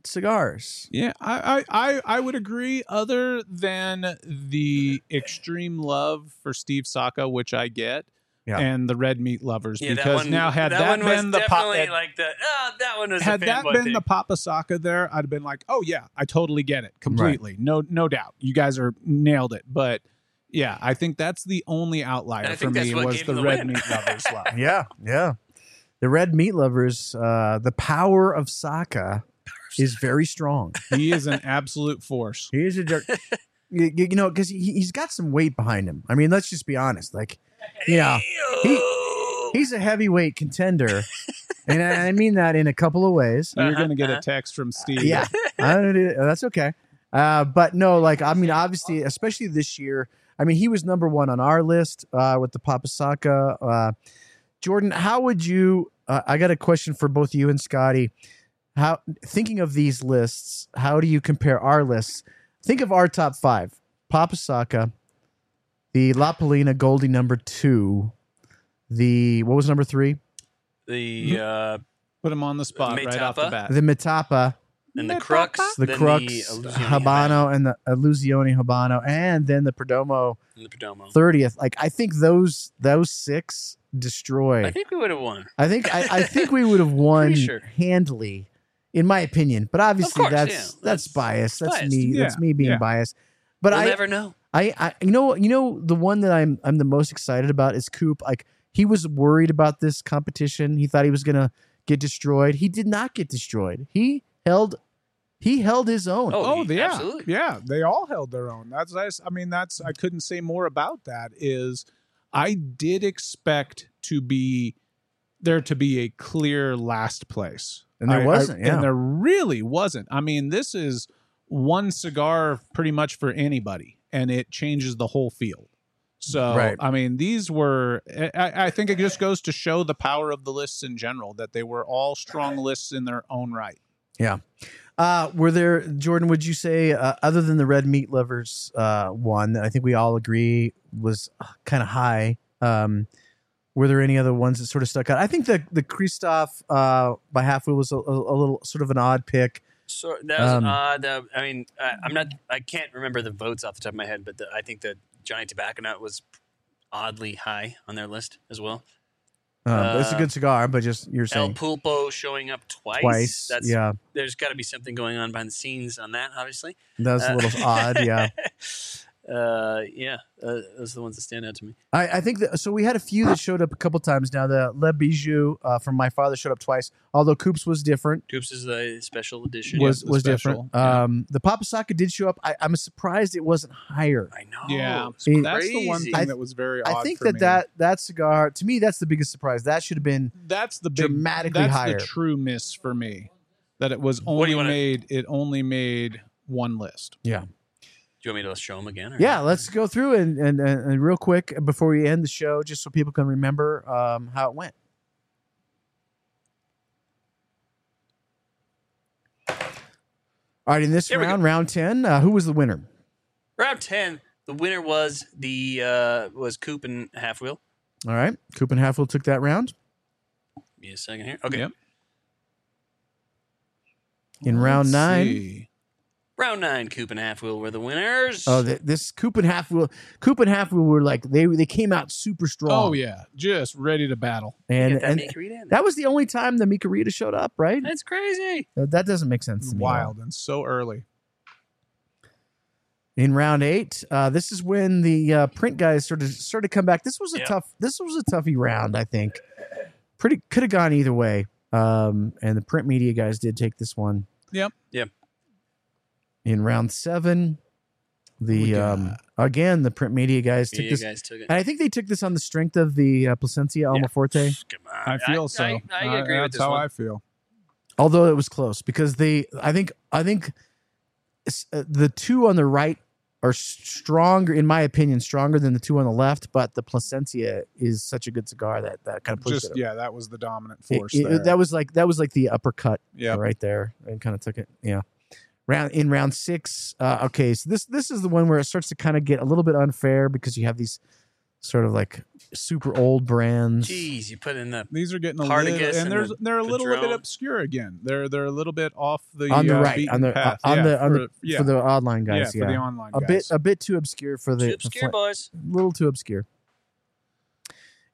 cigars. Yeah, I, I, I, I would agree. Other than the extreme love for Steve Saka, which I get, Yeah. and the red meat lovers, Yeah, because that one, now had that, one was been the pop, had, like the oh, that one was had a that been thing. the Papa Saka there, I'd have been like, oh yeah, I totally get it completely. No, no doubt, you guys are nailed it. But yeah, I think that's the only outlier for me was the the red win. meat lovers love. Yeah, yeah. The red meat lovers, uh, the power of Saka is very strong. he is an absolute force. He is a jerk. you, you know, because he, he's got some weight behind him. I mean, let's just be honest. Like, yeah, he, he's a heavyweight contender, and I I mean that in a couple of ways. You're gonna get a text from Steve. yeah, I don't that's okay. Uh, but no, like I mean, obviously, especially this year. I mean, he was number one on our list uh, with the Papasaka. Uh, Jordan, how would you? Uh, I got a question for both you and Scotty. How thinking of these lists? How do you compare our lists? Think of our top five: Papasaka, the La Palina Goldie number two, the what was number three? the uh, Put him on the spot right off the bat. The Metapa. and the crux, the then Crux, Illusione Habano, and the Illusione Habano, and then the Perdomo and the Perdomo. thirtieth. Like I think those those six destroy. I think we would have won. I think I, I think we would have won Pretty sure. handily, in my opinion. But obviously course, that's, yeah. that's That's biased. That's biased. me. That's me being yeah. biased. But we'll I, never know. I I you know you know the one that I'm I'm the most excited about is Coop. Like he was worried about this competition. He thought he was gonna get destroyed. He did not get destroyed. He held he held his own. Oh, Oh, he- yeah, absolutely. yeah. They all held their own. That's nice. I mean, that's I couldn't say more about that. Is I did expect to be there to be a clear last place. And there I- I- wasn't, yeah. And there really wasn't. I mean, this is one cigar pretty much for anybody, and it changes the whole field. So, Right. I mean, these were, I, I think it just goes to show the power of the lists in general, that they were all strong lists in their own right. Yeah. Uh, were there, Jordan? Would you say, uh, other than the red meat lovers uh, one, that I think we all agree was kind of high? Um, were there any other ones that sort of stuck out? I think the the Kristoff uh, by Half Wheel was a, a, a little sort of an odd pick. So that was Um, odd. Uh, I mean, I, I'm not. I can't remember the votes off the top of my head, but the, I think the Johnny Tobacconaut was oddly high on their list as well. Uh, it's a Uh, good cigar, but just you're saying El Pulpo showing up twice. twice. That's yeah, There's got to be something going on behind the scenes on that, obviously. that was a Uh, little odd. Yeah, Uh, yeah, uh, those are the ones that stand out to me. I, I think that. So we had a few that showed up a couple times now. The Le Bijou uh, from my father showed up twice, although Coops was different. Coops is the special edition. was the was special, different. yeah. Um, the Papasaka did show up. I, I'm surprised it wasn't higher. I know. Yeah, it's It- That's the one thing I- that was very odd I think for that me. that that cigar to me that's the biggest surprise. That should have been that's the big, dramatically that's higher. the true miss for me. That it was only wanna- made it only made one list. Do you want me to show them again? Or? yeah. Let's go through and, and and and real quick before we end the show, just so people can remember um, how it went. All right, in this Here round, round ten, uh, who was the winner? Round ten. The winner was the uh, was Coop and Half Wheel. All right, Coop and Half Wheel took that round. Give me a second here. Okay. Yep. In round Let's nine, see. Round nine, Coop and Half Wheel were the winners. oh, th- this Coop and Half Wheel, Coop and Half Wheel were like they they came out super strong. Oh yeah, just ready to battle. and that and that was the only time the Mi Querida showed up, right? That's crazy. Uh, That doesn't make sense to me. Wild and so early. In round eight, uh, this is when the uh, print guys sort of started to come back. This was a Yeah. tough. This was a toughy round, I think. Pretty could have gone either way. Um, and the print media guys did take this one. Yep. Yep. In round seven, the um, again the print media guys took You this. guys took it. And I think they took this on the strength of the uh, Plasencia Alma Fuerte, Come on. I feel so. I, I agree with That's this how one. I feel. although it was close because they. I think. I think uh, the two on the right are stronger, in my opinion, stronger than the two on the left. But the Placencia is such a good cigar that that kind of pushed Just it. yeah, that was the dominant force it- there. that was like that was like the uppercut yeah. right there and kind of took it. Yeah. Round in round six. Uh, okay, so this this is the one where it starts to kind of get a little bit unfair because you have these sort of like super old brands. Jeez, you put in the These are getting a little, and and there's the they're a little bit obscure again. They're they're a little bit off the on the uh, right, on the path. on Yeah, the on for, the yeah, for the online guys. yeah, Yeah, for the online guys. a bit a bit too obscure for the, too obscure fl- boys. a little too obscure.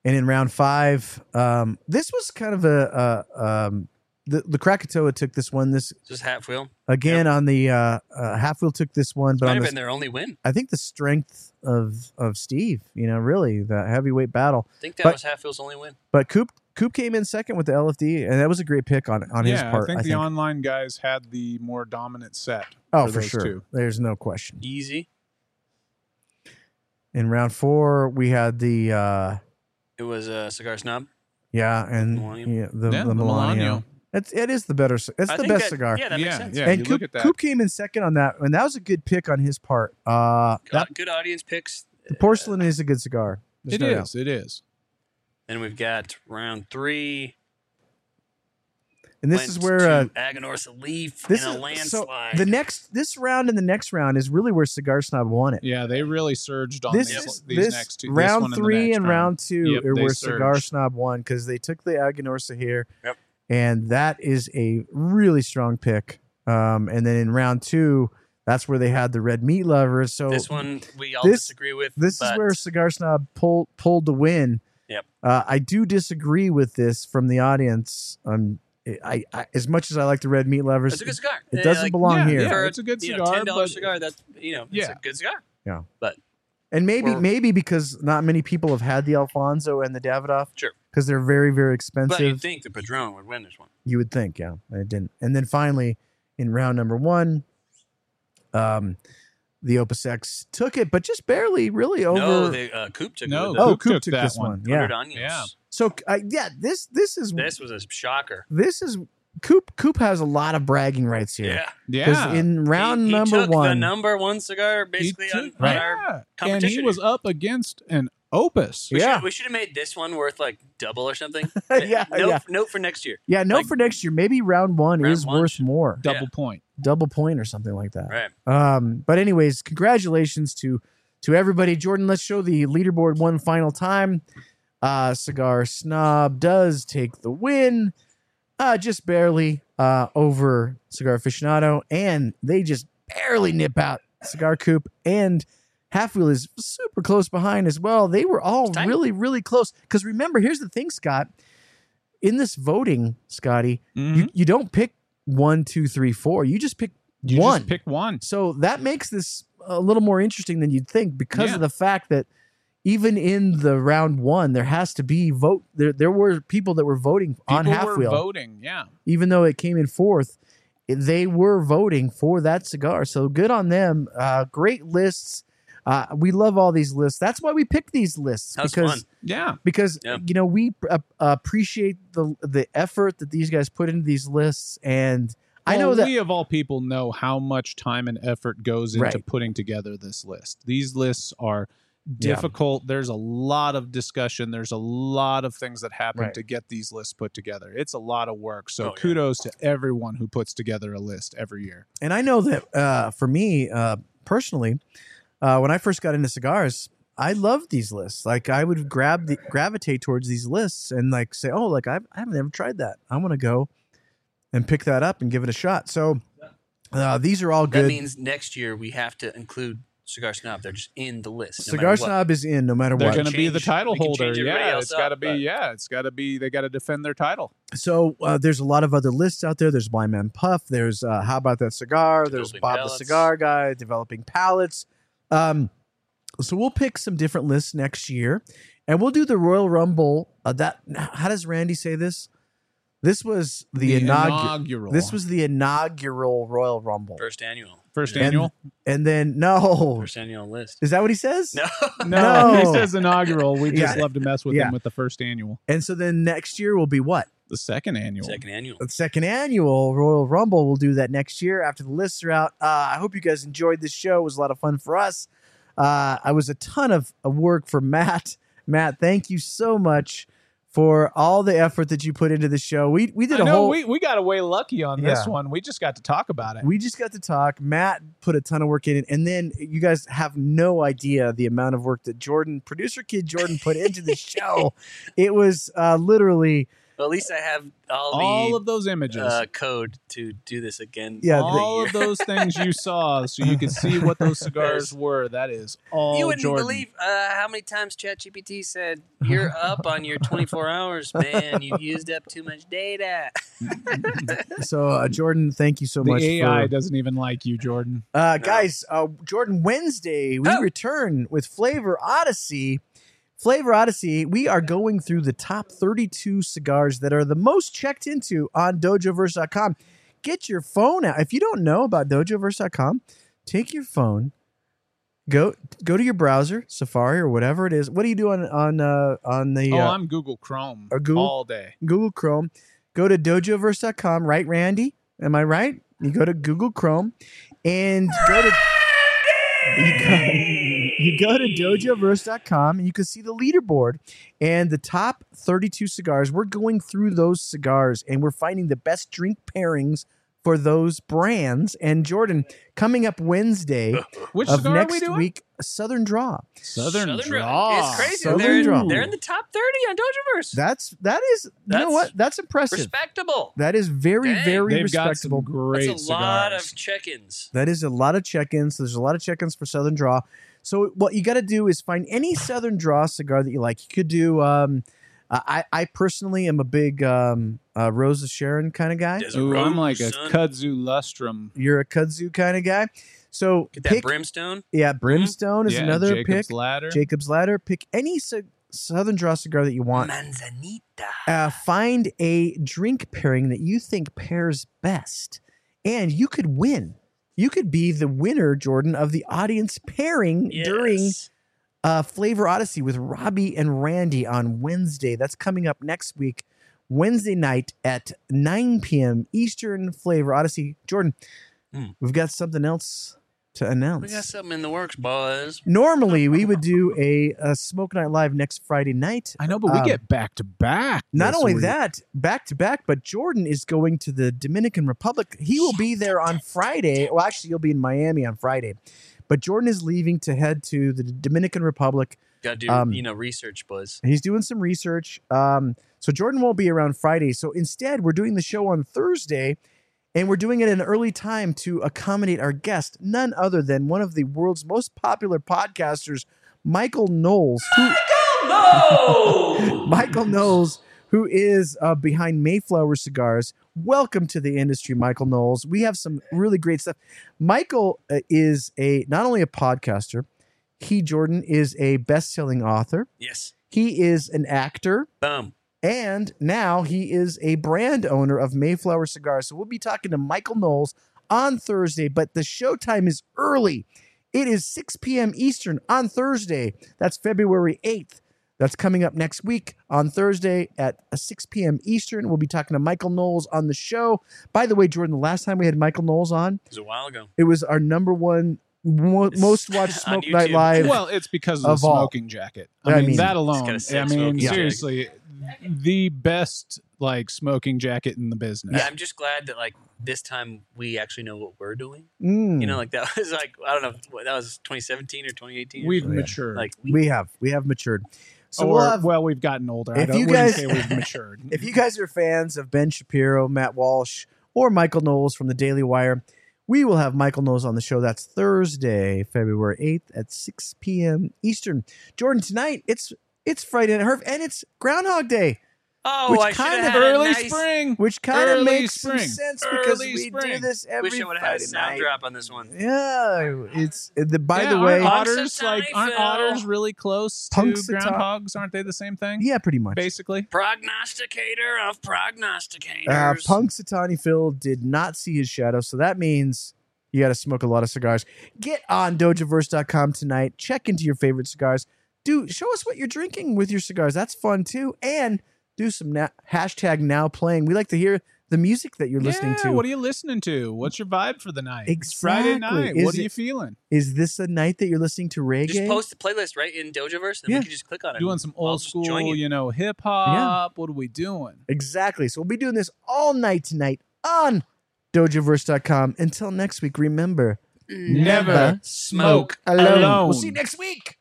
And in round five, um, this was kind of a, a um, the the Krakatoa took this one. This Just half wheel. again on the uh, uh, half wheel took this one, but Might on have the, been their only win. I think the strength of of Steve, you know, really the heavyweight battle. I think that But- was half wheel's only win. But Coop Coop came in second with the LFD, and that was a great pick on on yeah, his part. I think the online guys had the more dominant set. oh, for for sure. two. There's no question. Easy. In round four, we had the uh, It was a cigar snob. yeah, and Millennium. yeah, the, Yeah, the the Melanio. Melanio. It's it is the better. c- It's I the best that- cigar. Yeah, that yeah, makes sense. yeah. and Coop, that. Coop came in second on that, and that was a good pick on his part. Uh, Good, that good audience picks. the porcelain is a good cigar. There's It no is. doubt. It is. Then we've got round three. and this went is where uh, to Aganorsa Leaf this in a is so landslide. the next this round and the next round is really where Cigar Snob won it. Yeah, they really surged on this these, is these this next two. this round one and the three next and round two Yep, are they where Cigar. Snob won because they took the Aganorsa here, Yep. And that is a really strong pick. Um, and then in round two, that's where they had the red meat lovers. So this one we all this- disagree with. this is where Cigar Snob pulled pulled the win. Yep. Uh, I do disagree with this from the audience. Um, I, I as much as I like the red meat lovers, it's a good cigar. it Uh, doesn't like, belong Yeah, here. yeah. It's a good you know, cigar, ten dollars cigar. That's you know, it's Yeah. a good cigar. Yeah, but And maybe maybe because not many people have had the Alfonso and the Davidoff. Sure. Because they're very very expensive. But you'd think the Padron would win this one. You would think, yeah, and it didn't. And then finally, in round number one, um, the Opus X took it, but just barely, really over. No, they, uh, Coop took No, it. with oh, the Coop took took, that this one. one. Yeah. Onions. Yeah. So uh, yeah, this this is This was a shocker. this is Coop. Coop has a lot of bragging rights here. Yeah. Because Yeah. in round he, he number took the one, number one cigar He basically took- on Right. our yeah. and he was up against an opus. We Yeah. should, we should have made this one worth like double or something. Yeah, note, yeah. note for next year. yeah, no like- for next year. Maybe round one Round is one worth should- more, Double Yeah. point. double point or something like that. Right. Um, but anyways, congratulations to to everybody. Jordan, let's show the leaderboard one final time. Uh, Cigar Snob does take the win, uh, just barely uh, over Cigar Aficionado, and they just barely nip out Cigar Coop and Half Wheel is super close behind as well. They were all really, really close. Because remember, here's the thing, Scott. In this voting, Scotty, Mhm. you, you don't pick one, two, three, four. You just pick You one. just pick one. So that makes this a little more interesting than you'd think because Yeah. of the fact that even in the round one, there has to be vote. There, there were people that were voting on half were wheel, voting. Yeah. even though it came in fourth. They were voting for that cigar, so good on them. Uh, great lists. Uh, we love all these lists. That's why we pick these lists That was because fun. Yeah. because Yeah. you know we uh, appreciate the the effort that these guys put into these lists, and I know that we of all people know how much time and effort goes into Right. putting together this list. These lists are Yeah. difficult. There's a lot of discussion. There's a lot of things that happen Right. to get these lists put together. It's a lot of work. So Oh, yeah. kudos to everyone who puts together a list every year. and I know that uh, for me uh, personally, uh, when I first got into cigars, I loved these lists. Like I would grab the gravitate towards these lists and like say, "Oh, like I've, I haven't ever tried that. I want to go and pick that up and give it a shot." So uh, these are all good. That means next year we have to include Cigar Snob. They're just in the list. no Cigar. Snob is in no matter They're what. going to be the change- title we can holder. change everybody Yeah, it's got to be. but- Yeah, it's got to be. They got to defend their title. So uh, there's a lot of other lists out there. There's Blind Man Puff. There's uh, How About That Cigar. There's Bob Palates. the Cigar Guy, Developing Palates. Um, so we'll pick some different lists next year, and we'll do the Royal Rumble. Uh, that how does Randy say this? This was the, inaugural. inaugural. This was the inaugural Royal Rumble, First annual. first And- annual. and then no, First annual list. is that what he says? No. No, he No. says inaugural. We just Yeah. love to mess with Yeah. him with the first annual. And so then next year will be what? The second annual. Second annual. the second annual Royal Rumble. We'll do that next year after the lists are out. Uh, I hope you guys enjoyed this show. It was a lot of fun for us. Uh, I was a ton of, of work for Matt. Matt, thank you so much for all the effort that you put into the show. We we did I a know whole. we, we got away lucky on this one. We just got to talk about it. we just got to talk. Matt put a ton of work in it, and then you guys have no idea the amount of work that Jordan, producer kid Jordan, put into the show. It was uh, literally Well, at least I have all, all the of those images. uh, code to do this again. Yeah, all of those things you saw so you could see what those cigars were. That is all you wouldn't Jordan. believe uh, how many times ChatGPT said you're up on your 24 hours, man. You've used up too much data. so. Uh, Jordan, thank you so the much. AI for, doesn't even like you, Jordan. Uh, guys, uh, Jordan, Wednesday, we Oh. return with Flavor Odyssey. Flavor Odyssey, we are going through the top 32 cigars that are the most checked into on dojoverse.com. Get your phone out. If you don't know about dojoverse.com, take your phone, go go to your browser, Safari or whatever it is. What do you do on on uh, on the Oh, uh, I'm Google Chrome or Google- all day. Google Chrome. Go to dojoverse.com, right, Randy? Am I right? You go to Google Chrome and go to you go, you go to dojoverse.com and you can see the leaderboard and the top 32 cigars. We're going through those cigars and we're finding the best drink pairings for those brands. And Jordan, coming up Wednesday Which of cigar are we next doing? week, Southern Draw. Southern, Draw. Draw. It's crazy. Southern they're, Draw. they're in the top 30 on Dojoverse. That's that is you know what? That's impressive. Respectable. That is very, Dang. very They've got respectable. some great That's a lot of check-ins. That is a lot of check-ins. There's a lot of check-ins for Southern Draw. So what you got to do is find any Southern Draw cigar that you like. You could do. Um, I I personally am a big um, uh, Rose of Sharon kind of guy. Ooh, I'm like a son. kudzu lustrum. You're a kudzu kind of guy. So Get that pick. brimstone. yeah, Brimstone is yeah, another Jacob's pick. Ladder. Jacob's Ladder. Pick any ci- Southern Draw cigar that you want. Manzanita. uh, find a drink pairing that you think pairs best, and you could win you could be the winner, Jordan, of the audience pairing during uh, Flavor Odyssey with Robbie and Randy on Wednesday. That's coming up next week, Wednesday night at 9 p.m. Eastern Flavor Odyssey. Jordan, Hmm. we've got something else to announce. We got something in the works, boys. Normally, we would do a, a Smoke Night Live next Friday night. I know, but we Um, get back to back. Not this only week. that, back to back, but Jordan is going to the Dominican Republic. He will be there on Friday. Well, actually, you'll be in Miami on Friday. But Jordan is leaving to head to the Dominican Republic. Got to do Um, you know research, boys. He's doing some research. Um, so Jordan won't be around Friday. So instead, we're doing the show on Thursday, and we're doing it at an early time to accommodate our guest, none other than one of the world's most popular podcasters, Michael Knowles. Who, Michael Knowles, who is uh, behind Mayflower Cigars. Welcome to the industry, Michael Knowles. We have some really great stuff. Michael uh, is a not only a podcaster, he Jordan is a best-selling author. Yes. He is an actor, Boom. And now he is a brand owner of Mayflower Cigars. So we'll be talking to Michael Knowles on Thursday, but the showtime is early. It is 6 p.m. Eastern on Thursday. That's February 8th. That's coming up next week on Thursday at uh, 6 p.m. Eastern. We'll be talking to Michael Knowles on the show. By the way, Jordan, the last time we had Michael Knowles on, It was a while ago. it was our number one mo- most watched On Smoke Night Live. Well, it's because of, Of the all. smoking jacket. I I mean, mean- that alone. got a sick I mean, smoking jacket. seriously, the best like smoking jacket in the business. Yeah, I'm just glad that like this time we actually know what we're doing. Mm. You know, like that was like I don't know, what, that was 2017 or 2018. We've something. matured. like we, we have we have matured. So or we'll have well, we've gotten older. I If don't you wouldn't guys- say we've matured. If you guys are fans of Ben Shapiro, Matt Walsh, or Michael Knowles from the Daily Wire, we will have Michael Knowles on the show. That's Thursday, February 8th at 6 p.m. Eastern. Jordan, tonight it's it's Friday Night Herf and it's Groundhog Day, oh, which I should kind have of had a early nice, spring. which kind of Early makes some spring. sense because Early we do this every Wish I would have had a sound night. drop on this one. Yeah, it's the by Yeah, the way, aren't otters like aren't otters really close to groundhogs? Aren't they the same thing? yeah, pretty much. basically. Prognosticator of prognosticators. Uh, Punxsutawney Phil did not see his shadow, so that means you got to smoke a lot of cigars. Get on dojoverse.com tonight. Check into your favorite cigars. Do show us what you're drinking with your cigars. That's fun too. And do some na- hashtag now playing. We like to hear the music that you're listening Yeah, to. What are you listening to? What's your vibe for the night? It's Friday Exactly. night. Is what are you feeling? Is this a night that you're listening to reggae? Just post the playlist right in Dojoverse, and Yeah. we can just click on it. Doing some old school, you. you know, hip hop. Yeah. What are we doing? Exactly. So we'll be doing this all night tonight on dojoverse.com. Until next week, remember Never smoke alone. We'll see you next week.